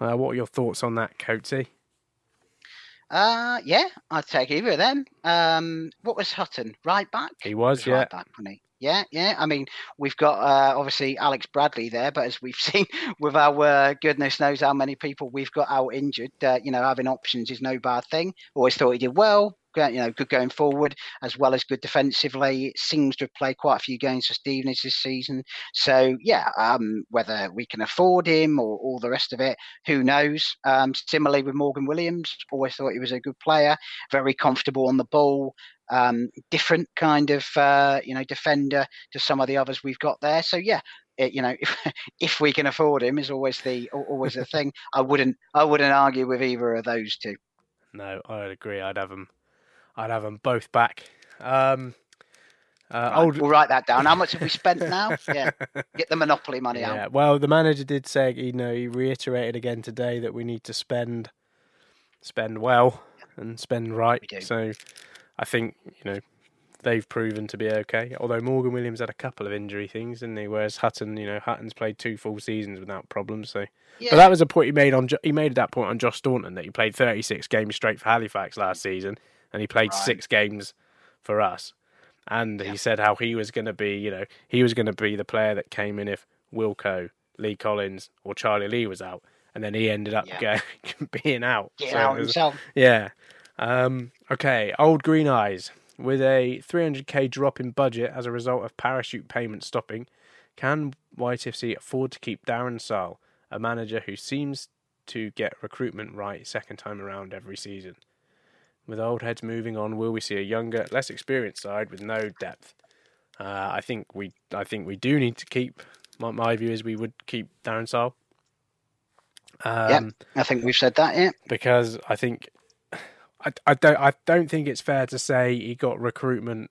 Uh, what are your thoughts on that, Coatsy? Uh, yeah, I'd take either of them. Um, what was Hutton? Right back? He was, he was yeah. Right back, wasn't he? Yeah, yeah. I mean, we've got uh, obviously Alex Bradley there, but as we've seen with our uh, goodness knows how many people we've got out injured, uh, you know, having options is no bad thing. Always thought he did well you know, good going forward as well as good defensively. It seems to have played quite a few games for Stevenage this season. So yeah, um, whether we can afford him or all the rest of it, who knows? Um, similarly with Morgan Williams, always thought he was a good player, very comfortable on the ball. Um, different kind of uh, you know defender to some of the others we've got there. So yeah, it, you know, if, if we can afford him is always the always the thing. I wouldn't I wouldn't argue with either of those two. No, I'd agree. I'd have them I'd have them both back. Um, uh, right, old... We'll write that down. How much have we spent now? yeah, get the monopoly money yeah. out. Well, the manager did say, you know, he reiterated again today that we need to spend, spend well and spend right. So, I think you know they've proven to be okay. Although Morgan Williams had a couple of injury things, didn't he? Whereas Hutton, you know, Hutton's played two full seasons without problems. So, yeah. but that was a point he made on he made that point on Josh Staunton that he played 36 games straight for Halifax last season and he played right. six games for us. And yeah. he said how he was going to be, you know, he was going to be the player that came in if Wilco, Lee Collins, or Charlie Lee was out, and then he ended up yeah. going, being out. Getting so out was, himself. Yeah. Um, okay, Old Green Eyes. With a 300k drop in budget as a result of parachute payments stopping, can YTFC afford to keep Darren Sarll, a manager who seems to get recruitment right second time around every season? With old heads moving on, will we see a younger, less experienced side with no depth? Uh, I think we, I think we do need to keep. My, my view is we would keep Darren Sarll. Um, yeah, I think we've said that. Yeah, because I think I, I don't I don't think it's fair to say he got recruitment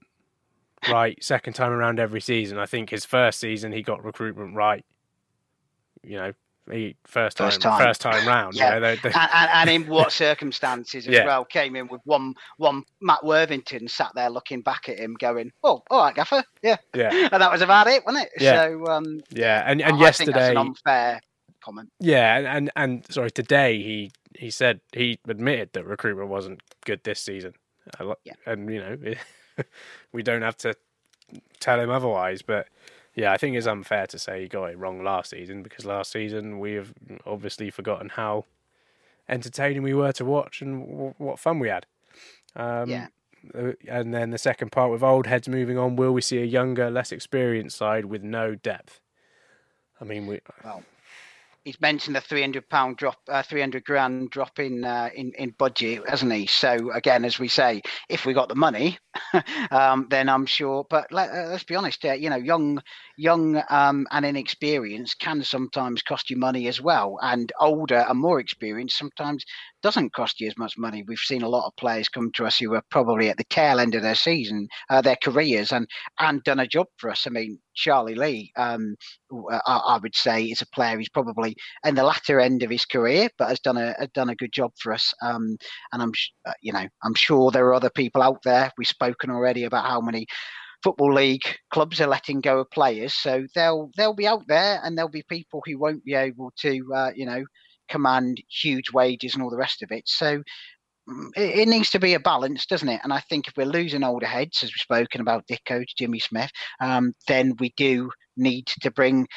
right second time around every season. I think his first season he got recruitment right. You know, he first time, first time, first time round. Yeah, you know, they, they... And, and, in what circumstances as yeah. well? Came in with one one Matt Worthington sat there looking back at him, going, "Oh, all right, Gaffer, yeah, yeah," and that was about it, wasn't it? Yeah. So, um, yeah, and and I yesterday, unfair comment. Yeah, and, and and sorry, today he he said he admitted that recruitment wasn't good this season. Yeah. and you know, we don't have to tell him otherwise, but yeah, I think it's unfair to say he got it wrong last season because last season we have obviously forgotten how entertaining we were to watch and w- what fun we had. Um, yeah. Uh, and then the second part with old heads moving on, will we see a younger, less experienced side with no depth? I mean, we. Well, he's mentioned the 300 pound drop, uh, 300 grand drop in, uh, in in budget, hasn't he? So again, as we say, if we got the money, um, then I'm sure. But let, us uh, be honest, uh, you know, young, young um, and inexperienced can sometimes cost you money as well, and older and more experienced sometimes doesn't cost you as much money. We've seen a lot of players come to us who are probably at the tail end of their season, uh, their careers, and and done a job for us. I mean, Charlie Lee, um, I, I, would say, is a player who's probably in the latter end of his career, but has done a done a good job for us. Um, and I'm, uh, you know, I'm sure there are other people out there. We've spoken already about how many football league clubs are letting go of players, so they'll they'll be out there, and there'll be people who won't be able to, uh, you know, command huge wages and all the rest of it. So mm, it, it, needs to be a balance, doesn't it? And I think if we're losing older heads, as we've spoken about Dicko Jimmy Smith, um, then we do need to bring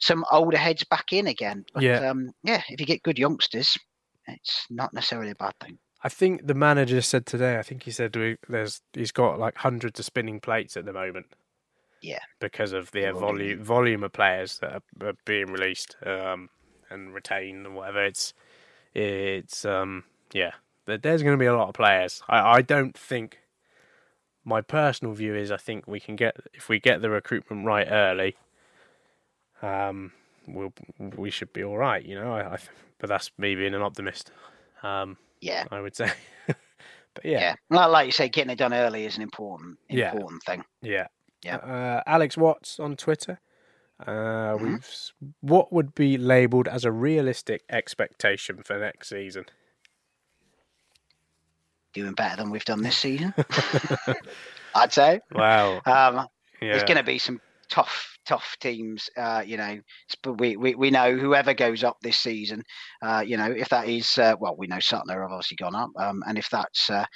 some older heads back in again. But, yeah. Um, yeah, if you get good youngsters, it's not necessarily a bad thing. I think the manager said today. I think he said there's he's got like hundreds of spinning plates at the moment. Yeah, because of the volume volume of players that are, are being released um, and retained and whatever. It's it's um yeah. There's going to be a lot of players. I, I don't think. My personal view is I think we can get if we get the recruitment right early. Um, we'll we should be all right, you know. I, I but that's me being an optimist. Um, yeah, I would say. but yeah, yeah, like, like you say, getting it done early is an important important yeah. thing. Yeah, yeah. Uh, Alex Watts on Twitter. Uh, mm-hmm. we've what would be labelled as a realistic expectation for next season? Doing better than we've done this season, I'd say. Wow. Um, yeah. There's going to be some tough tough teams. Uh, you know, we, we we know whoever goes up this season. Uh, you know, if that is uh, well, we know Sutton have obviously gone up, um, and if that's uh,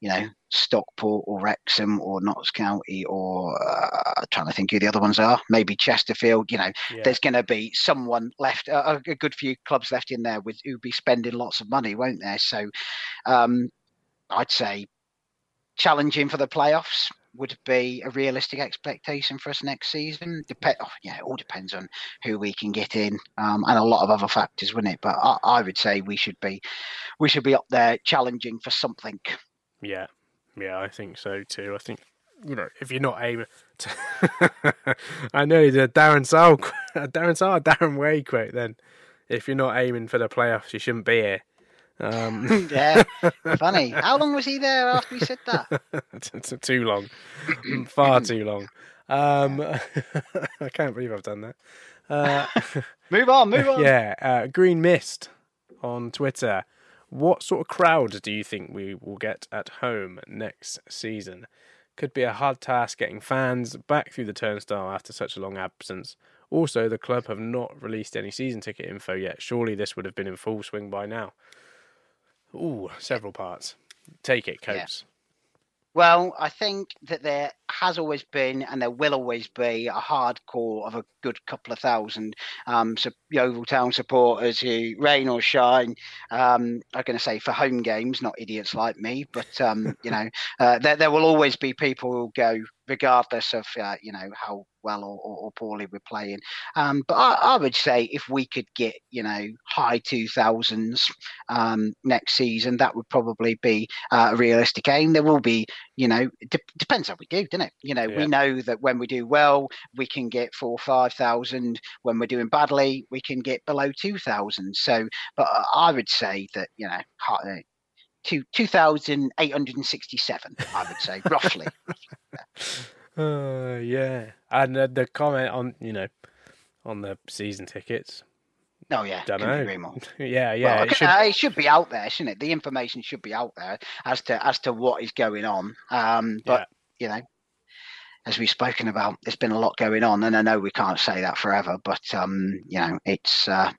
you know Stockport or Wrexham or Notts County or uh, trying to think who the other ones are, maybe Chesterfield. You know, yeah. there's going to be someone left, a good few clubs left in there with who'll be spending lots of money, won't there? So, um, I'd say challenging for the playoffs would be a realistic expectation for us next season? Dep- oh, yeah, it all depends on who we can get in, um, and a lot of other factors, wouldn't it? But I, I, would say we should be, we should be up there challenging for something. Yeah, yeah, I think so too. I think you know if you're not able I know the Darren Sarll, Darren Sarll, Darren Way quote. Then, if you're not aiming for the playoffs, you shouldn't be here. Um, yeah, funny. How long was he there after he said that? too long, far too long. Um, I can't believe I've done that. Uh, move on, move on. Yeah, uh, Green Mist on Twitter. What sort of crowd do you think we will get at home next season? Could be a hard task getting fans back through the turnstile after such a long absence. Also, the club have not released any season ticket info yet. Surely this would have been in full swing by now. Ooh, several parts. Take it, Coates. Yeah. Well, I think that there has always been and there will always be a hardcore of a good couple of thousand um, so Yeovil Town supporters who, rain or shine, um, are going to say for home games, not idiots like me, but um, you know, uh, there, there will always be people who go regardless of uh, you know how well or, or, or poorly we're playing. Um, but I, I, would say if we could get you know high two thousands um, next season, that would probably be uh, a realistic aim. There will be you know de- depends how we do, doesn't it? You know yeah. we know that when we do well, we can get four or five thousand. When we're doing badly, we can get below two thousand. So, but I would say that you know. High, to 2,867, I would say, roughly. Uh, yeah, and uh, the comment on you know on the season tickets. Oh yeah, don't know. yeah, yeah, well, it, should... Uh, it, should... be out there, shouldn't it? The information should be out there as to as to what is going on. Um, but yeah. you know, as we've spoken about, there's been a lot going on, and I know we can't say that forever, but um, you know, it's uh,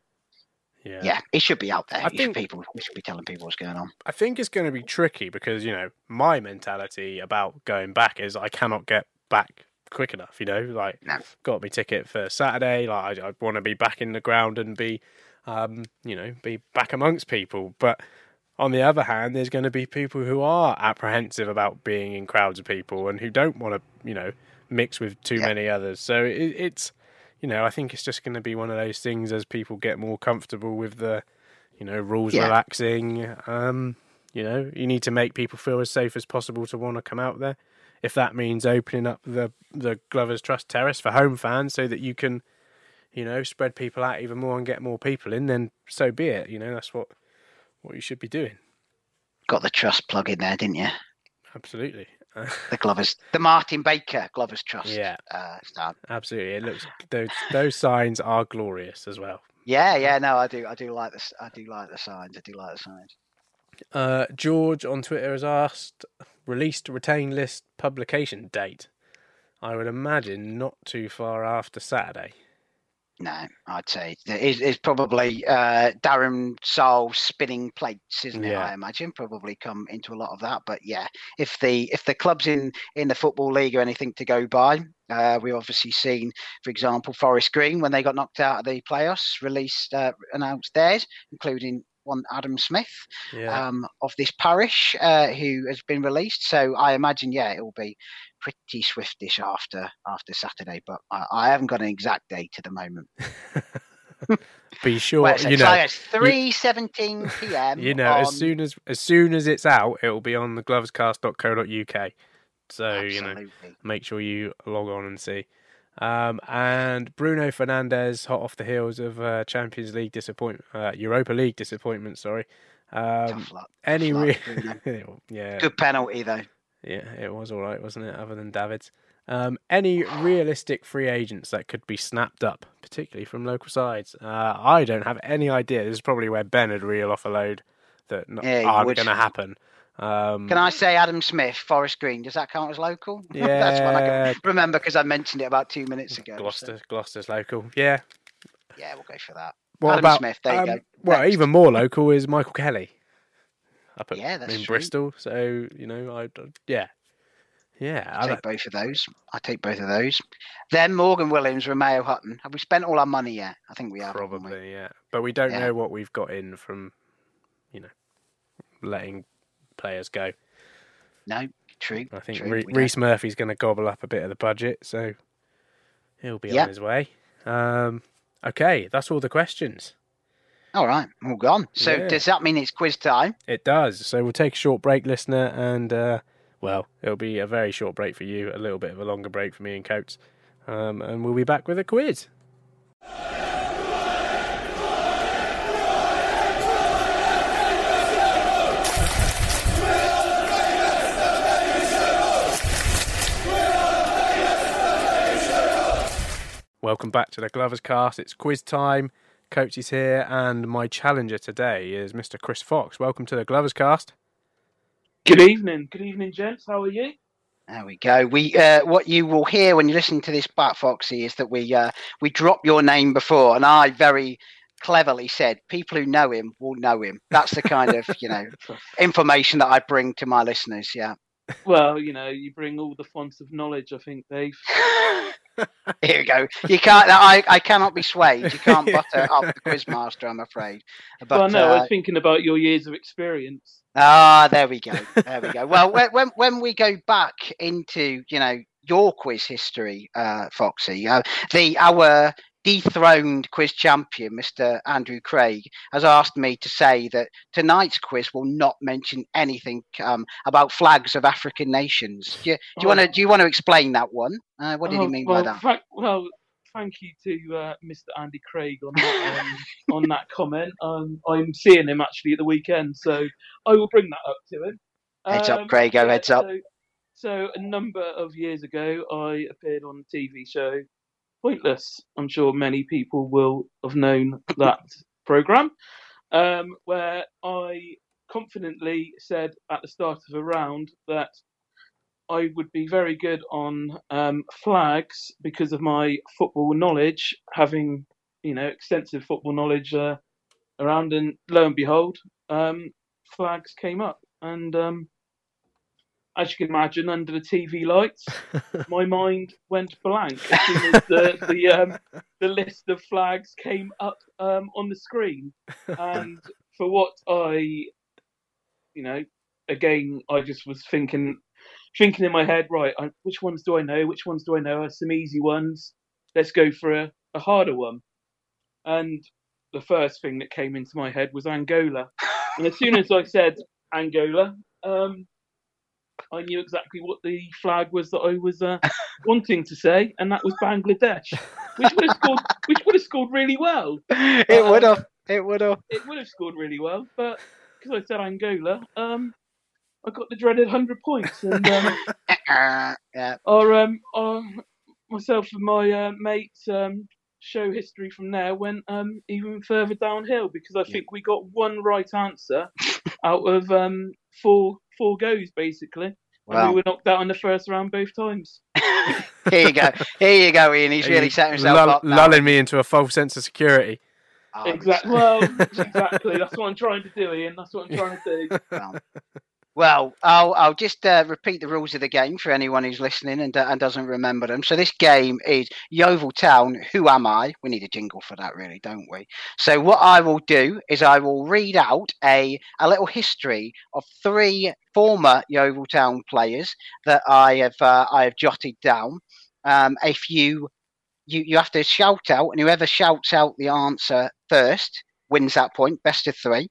yeah. yeah, it should be out there. I think, people we should be telling people what's going on. I think it's going to be tricky because you know my mentality about going back is I cannot get back quick enough. You know, like no. got me ticket for Saturday. Like I, I want to be back in the ground and be, um, you know, be back amongst people. But on the other hand, there's going to be people who are apprehensive about being in crowds of people and who don't want to, you know, mix with too yeah. many others. So it, it's you know, I think it's just going to be one of those things as people get more comfortable with the, you know, rules yeah. relaxing. Um, you know, you need to make people feel as safe as possible to want to come out there. if that means opening up the the Glovers Trust Terrace for home fans so that you can, you know, spread people out even more and get more people in, then so be it. You know, that's what what you should be doing. Got the trust plug in there, didn't you? Absolutely. The Glovers, the Martin Baker Glovers Trust. Yeah, uh, stand. Absolutely. It looks those those signs are glorious as well. Yeah, yeah. No, I do. I do like this. I do like the signs. I do like the signs. Uh, George on Twitter has asked released retain list publication date. I would imagine not too far after Saturday. No, I'd say it's, it's probably uh, Darren Sarll spinning plates, isn't it? Yeah. I imagine probably come into a lot of that. But yeah, if the if the clubs in in the football league are anything to go by, uh, we've obviously seen, for example, Forest Green when they got knocked out of the playoffs, released uh, announced theirs, including one Adam Smith Yeah. um, of this parish uh, who has been released. So I imagine, yeah, it will be pretty swiftish after after Saturday. But I, I haven't got an exact date at the moment. Be sure Well, you know. it's three seventeen p.m. you know, on, as soon as as soon as it's out, it will be on the gloverscast.co.uk. So you know, make sure you log on and see. Um, and Bruno Fernandes, hot off the heels of uh, Champions League disappointment, uh, Europa League disappointment. Sorry. Um, luck, any tough re- yeah, good penalty though. yeah, it was all right, wasn't it? Other than David's. Um, any realistic free agents that could be snapped up, particularly from local sides? Uh, I don't have any idea. This is probably where Ben would reel off a load that Yeah, aren't going to happen. Um, Can I say Adam Smith, Forest Green? Does that count as local? That's one I Yeah. can remember because I mentioned it about two minutes ago. so- Gloucester, Gloucester's local. Yeah. Yeah, we'll go for that. What Adam about Smith? There you um, go. Well, Next. even more local is Michael Kelly up at, Yeah, that's in true. Bristol. So you know, I yeah, yeah. I'll I take both of those. I'll take both of those. Then Morgan Williams, Remeao Hutton. Have we spent all our money yet? I think we have. haven't we? Probably, yeah. But we don't Yeah. know what we've got in from, you know, letting players go. No, true. I think true. Re- we Rhys Murphy's going to gobble up a bit of the budget, so he'll be Yep. on his way. Um, okay, that's all the questions. All right, all gone. So Yeah. does that mean it's quiz time? It does. So we'll take a short break, listener, and uh, well, it'll be a very short break for you, a little bit of a longer break for me and Coates, um, and we'll be back with a quiz. Welcome back to the Glovers Cast. It's quiz time. Coach is here, and my challenger today is Mr. Chris Fox. Welcome to the Glovers Cast. Good evening, good evening, gents. How are you? There we go. We uh, what you will hear when you listen to this back, Foxy, is that we uh, we drop your name before, and I very cleverly said people who know him will know him. That's the kind of you know information that I bring to my listeners. Yeah. Well, you know, you bring all the fonts of knowledge. I think, Dave. Here we go. You can't. I, I cannot be swayed. You can't butter up the quizmaster. I'm afraid. But well, no, I uh, was thinking about your years of experience. Ah, there we go. There we go. Well, when when, when we go back into you know your quiz history, uh, Foxy, uh, the our dethroned quiz champion, Mr. Andrew Craig, has asked me to say that tonight's quiz will not mention anything um, about flags of African nations. Do you, Oh. want to do you want to explain that one? Uh, what did he Oh, mean well, by that? well, thank you to uh, Mr. Andy Craig on that, um, on that comment. Um, I'm seeing him actually at the weekend, so I will bring that up to him. Heads up, Um, Craig. Go heads up. So, so a number of years ago, I appeared on a TV show Pointless. I'm sure many people will have known that program, um, where I confidently said at the start of a round that I would be very good on um, flags because of my football knowledge, having you know extensive football knowledge uh, around, and lo and behold, um, flags came up, and um, as you can imagine, under the TV lights, my mind went blank as soon as the the, um, the list of flags came up um, on the screen, and for what I, you know, again, I just was thinking, thinking in my head, right, I, which ones do I know? Which ones do I know? Are some easy ones. Let's go for a, a harder one. And the first thing that came into my head was Angola. And as soon as I said Angola, um, I knew exactly what the flag was that I was uh, wanting to say, and that was Bangladesh, which would have scored, which would have scored really well. It would have. It would have. It would have scored really well, but because I said Angola, um, I got the dreaded hundred points, and um, yeah. our um, our myself and my uh, mates um, show history from there went um, even further downhill because I think we got one right answer out of um, four four goes basically, and we were knocked out in the first round both times. Here you go. Here you go, Ian. He's really set himself lull- up now. lulling me into a false sense of security. Oh, exactly. Well, exactly. That's what I'm trying to do, Ian. That's what I'm trying to do. Well, I'll I'll just uh, repeat the rules of the game for anyone who's listening and, uh, and doesn't remember them. So this game is Yeovil Town. Who am I? We need a jingle for that, really, don't we? So what I will do is I will read out a a little history of three former Yeovil Town players that I have uh, I have jotted down. Um, if you you you have to shout out, and whoever shouts out the answer first wins that point. Best of three.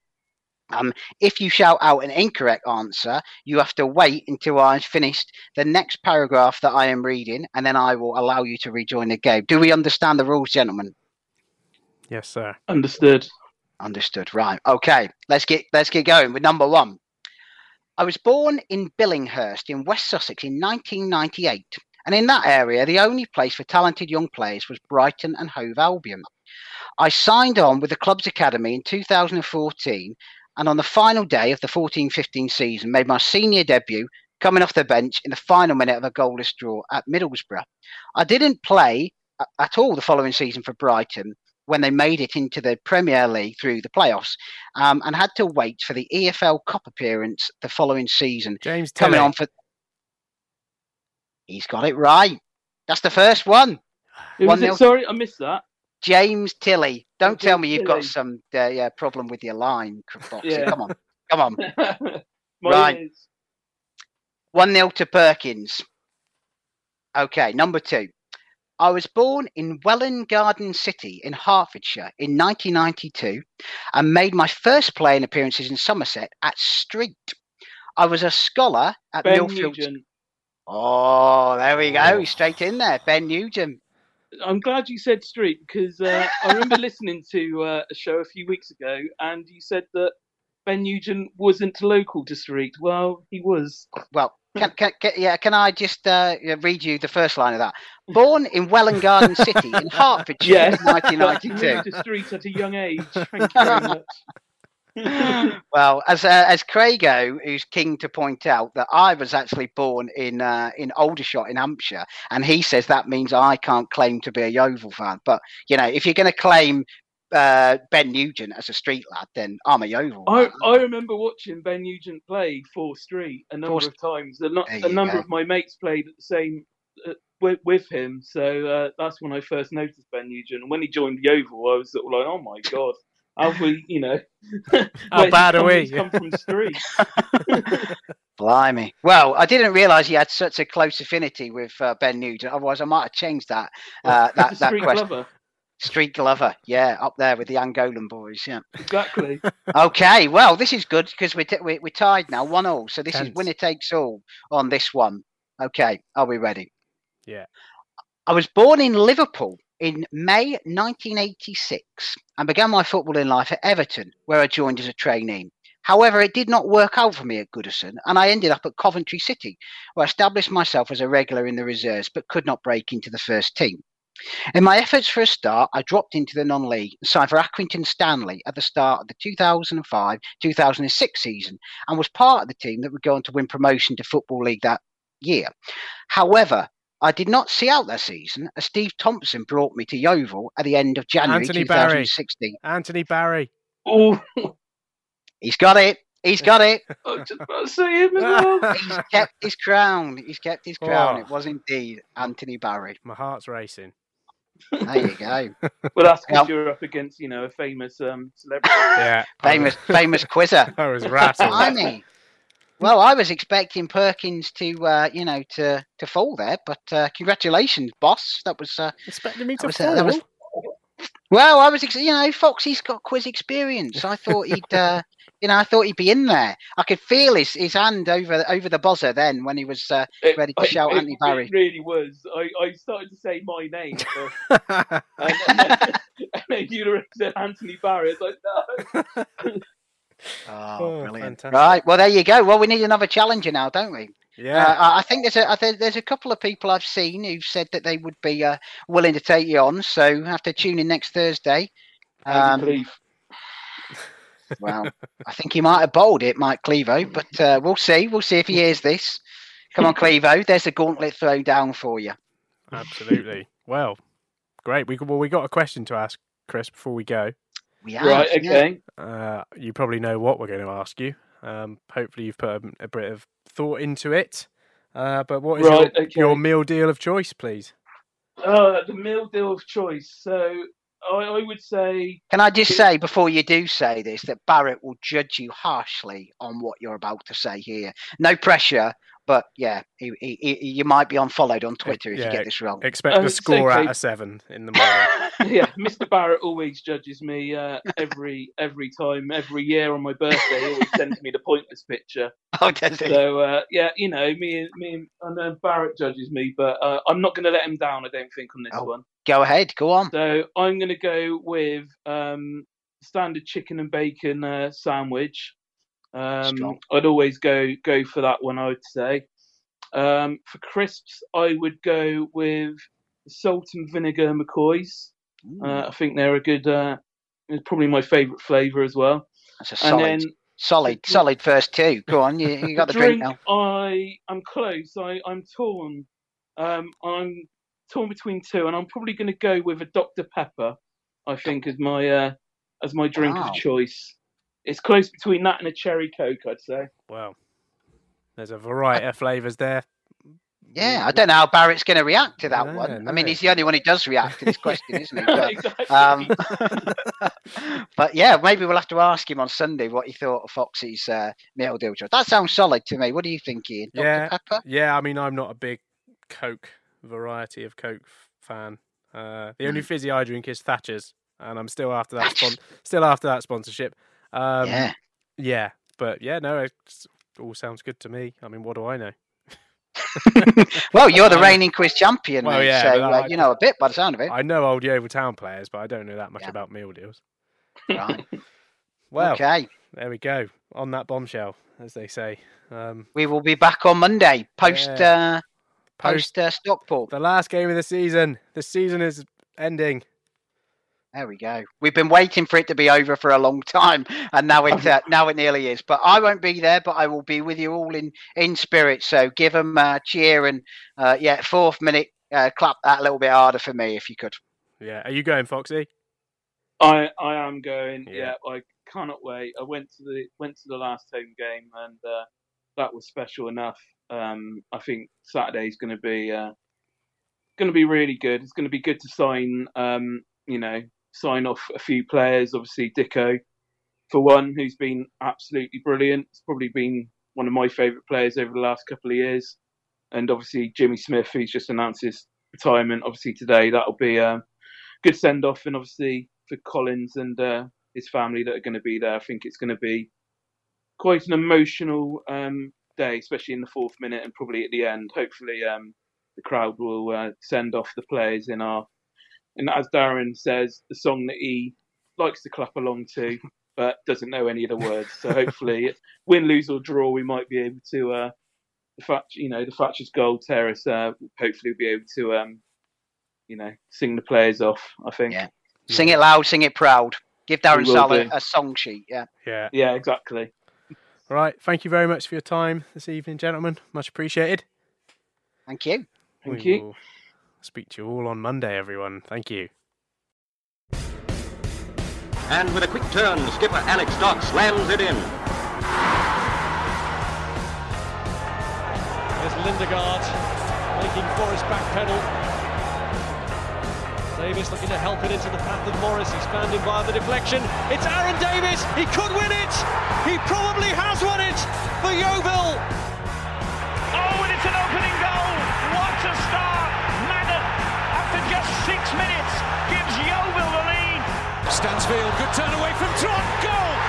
Um, if you shout out an incorrect answer, you have to wait until I've finished the next paragraph that I am reading, and then I will allow you to rejoin the game. Do we understand the rules, gentlemen? Yes, sir. Understood. Understood. Right. Okay. Let's get let's get going with number one. I was born in Billingshurst in West Sussex in 1998, and in that area, the only place for talented young players was Brighton and Hove Albion. I signed on with the club's academy in 2014, and on the final day of the 14-15 season, made my senior debut coming off the bench in the final minute of a goalless draw at Middlesbrough. I didn't play at all the following season for Brighton when they made it into the Premier League through the playoffs, um, and had to wait for the EFL Cup appearance the following season. James coming Tilley. on for. He's got it right. That's the first one. Who was 1-0. it? Sorry, I missed that. James Tilley. Don't tell me you've got some uh, yeah problem with your line. Yeah. Come on, come on. Right. One 0 to Perkins. Okay, number two. I was born in Welwyn Garden City in Hertfordshire in 1992 and made my first playing appearances in Somerset at Street. I was a scholar at Ben Millfield. Nugent. Oh, there we go. Straight in there. Ben Nugent. I'm glad you said street because uh, I remember listening to uh, a show a few weeks ago, and you said that Ben Nugent wasn't local to Street. Well, he was. Well, can, can, can, yeah, can I just uh, read you the first line of that? Born in Welwyn Garden City in Hertfordshire Yes, in 1992. to Street at a young age. Thank you very much. well, as uh, as Craigo, who's keen to point out that I was actually born in uh, in Aldershot in Hampshire, and he says that means I can't claim to be a Yeovil fan. But you know, if you're going to claim uh, Ben Nugent as a street lad, then I'm a Yeovil. I, I remember watching Ben Nugent play for Street a number For- of times. A, a number go. of my mates played at the same uh, with, with him, so uh, that's when I first noticed Ben Nugent. And when he joined Yeovil, I was sort of like, "Oh my god, how have we, you know, How bad are we? come from Street." Blimey. Well, I didn't realise he had such a close affinity with uh, Ben Nugent. Otherwise, I might have changed that uh, that, that Street question. lover. Street Glover, yeah, up there with the Angolan boys, yeah. Exactly. Okay, well, this is good because we're, t- we're, we're tied now, one all. So this is winner takes all on this one. Okay, are we ready? Yeah. I was born in Liverpool in May 1986 and began my footballing life at Everton, where I joined as a trainee. However, it did not work out for me at Goodison, and I ended up at Coventry City, where I established myself as a regular in the reserves but could not break into the first team. In my efforts for a start, I dropped into the non league and signed for Accrington Stanley at the start of the 2005 2006 season and was part of the team that would go on to win promotion to Football League that year. However, I did not see out that season as Steve Thompson brought me to Yeovil at the end of January Anthony Barry. 2016. Anthony Barry. Oh, He's got it. He's got it. I was just about to say him as well. He's kept his crown. He's kept his crown. Oh. It was indeed Anthony Barry. My heart's racing. There you go. Well, that's because Well- you're up against, you know, a famous um, celebrity. Yeah. I Famous, was- famous quizzer. I was rattled. Blimey. Well, I was expecting Perkins to, uh, you know, to to fall there, but uh, congratulations, boss. That was, uh, Expecting me to was, uh, was. fall. Well, I was, ex- you know, Foxy's got quiz experience. I thought he'd, uh, You know, I thought he'd be in there. I could feel his, his hand over over the buzzer then when he was uh, ready to I- shout it, Anthony Barry. It really was. I, I started to say my name, but, and, then, and then you said Anthony Barry. I was like, no. Oh, brilliant! fantastic. Right, well there you go. Well, we need another challenger now, don't we? Yeah. Uh, I I think there's a I think there's a couple of people I've seen who've said that they would be uh, willing to take you on. So have to tune in next Thursday. Um, well, I think he might have bowled it, Mike Clevo, but uh, we'll see. We'll see if he hears this. Come on, Clevo. There's a gauntlet thrown down for you. Absolutely. well, great. We well we got a question to ask Chris before we go. We have, Right, yeah. okay. Uh, you probably know what we're going to ask you. Um, hopefully, you've put a, a bit of thought into it. Uh, but what is Right, your, okay. your meal deal of choice, please? Uh, the meal deal of choice. So I, I would say Can I just say before you do say this that Barrett will judge you harshly on what you're about to say here. No pressure, but yeah, he, he, he, you might be unfollowed on Twitter if you get this wrong. Expect Oh, the score okay. out of seven in the morning. yeah, Mr. Barrett always judges me uh, every every time, every year on my birthday. He always sends me the pointless picture. Oh, does he? So uh, yeah, you know, me and me and, and uh, Barrett judges me, but uh, I'm not going to let him down. I don't think on this Oh. one. Go ahead, go on. So I'm going to go with um, standard chicken and bacon uh, sandwich. Um, I'd always go go for that one. I would say. Um, for crisps, I would go with salt and vinegar McCoys. Uh, I think they're a good. Uh, it's probably my favourite flavour as well. That's a and solid, then solid, solid first two. Go on, you, you got the drink now. I I'm close. I I'm torn. Um, I'm torn between two, and I'm probably going to go with a Dr Pepper. I think as my uh, as my drink Wow. of choice. It's close between that and a cherry coke, I'd say. Well, there's a variety of flavours there. Yeah, I don't know how Barrett's going to react to that No, one. no. I mean, he's the only one who does react to this question, isn't he? But, Exactly. um, but yeah, maybe we'll have to ask him on Sunday what he thought of Foxy's uh, meal deal. That sounds solid to me. What do you think, Ian? Dr. Yeah, Pepper? yeah. I mean, I'm not a big Coke variety of Coke fan. Uh, the only fizzy I drink is Thatcher's, and I'm still after that. Spon- still after that sponsorship. Um, Yeah. yeah, but yeah, no, it all sounds good to me. I mean, what do I know? Well, you're the reigning quiz champion, Well, mate, yeah, so uh, I- you know a bit by the sound of it. I know old Yeovil Town players, but I don't know that much about meal deals. Right. Well, Okay. there we go. On that bombshell, as they say. Um, We will be back on Monday post Yeah. uh, post uh, Stockport. the last game of the season. The season is ending. There we go. We've been waiting for it to be over for a long time, and now it uh, now it nearly is. But I won't be there, but I will be with you all in in spirit. So give them a cheer and uh, yeah, fourth minute, uh, clap that a little bit harder for me if you could. Yeah, are you going, Foxy? I I am going. Yeah. Yeah. I cannot wait. I went to the went to the last home game and uh, that was special enough. Um, I think Saturday's going to be uh, going to be really good. It's going to be good to sign. Um, you know, sign off a few players. Obviously, Dicko, for one, who's been absolutely brilliant. It's probably been one of my favourite players over the last couple of years. And obviously, Jimmy Smith, who's just announced his retirement. Obviously, today that'll be a good send off. And obviously, for Collins and uh, his family that are going to be there, I think it's going to be quite an emotional um, day, especially in the fourth minute and probably at the end. Hopefully, um, the crowd will uh, send off the players in our, and as Darren says, the song that he likes to clap along to, but doesn't know any of the words. So hopefully, win, lose or draw, we might be able to. Uh, the Thatch, you know, the Thatcher's Gold Terrace. Uh, hopefully, be able to, um, you know, sing the players off. I think. Yeah. Sing it loud, sing it proud. Give Darren We Sarll a, a song sheet. Yeah. Yeah. Yeah, exactly. All right. Thank you very much for your time this evening, gentlemen. Much appreciated. Thank you. Thank we you. Will speak to you all on Monday, everyone. Thank you. And with a quick turn, skipper Alex Dock slams it in. There's Lindegaard making Forrest backpedal. Davis looking to help it into the path of Morris. He's found him via the deflection. It's Aaron Davis. He could win it. He probably has won it for Yeovil. Oh, Stansfield, good turn away from Trott, goal!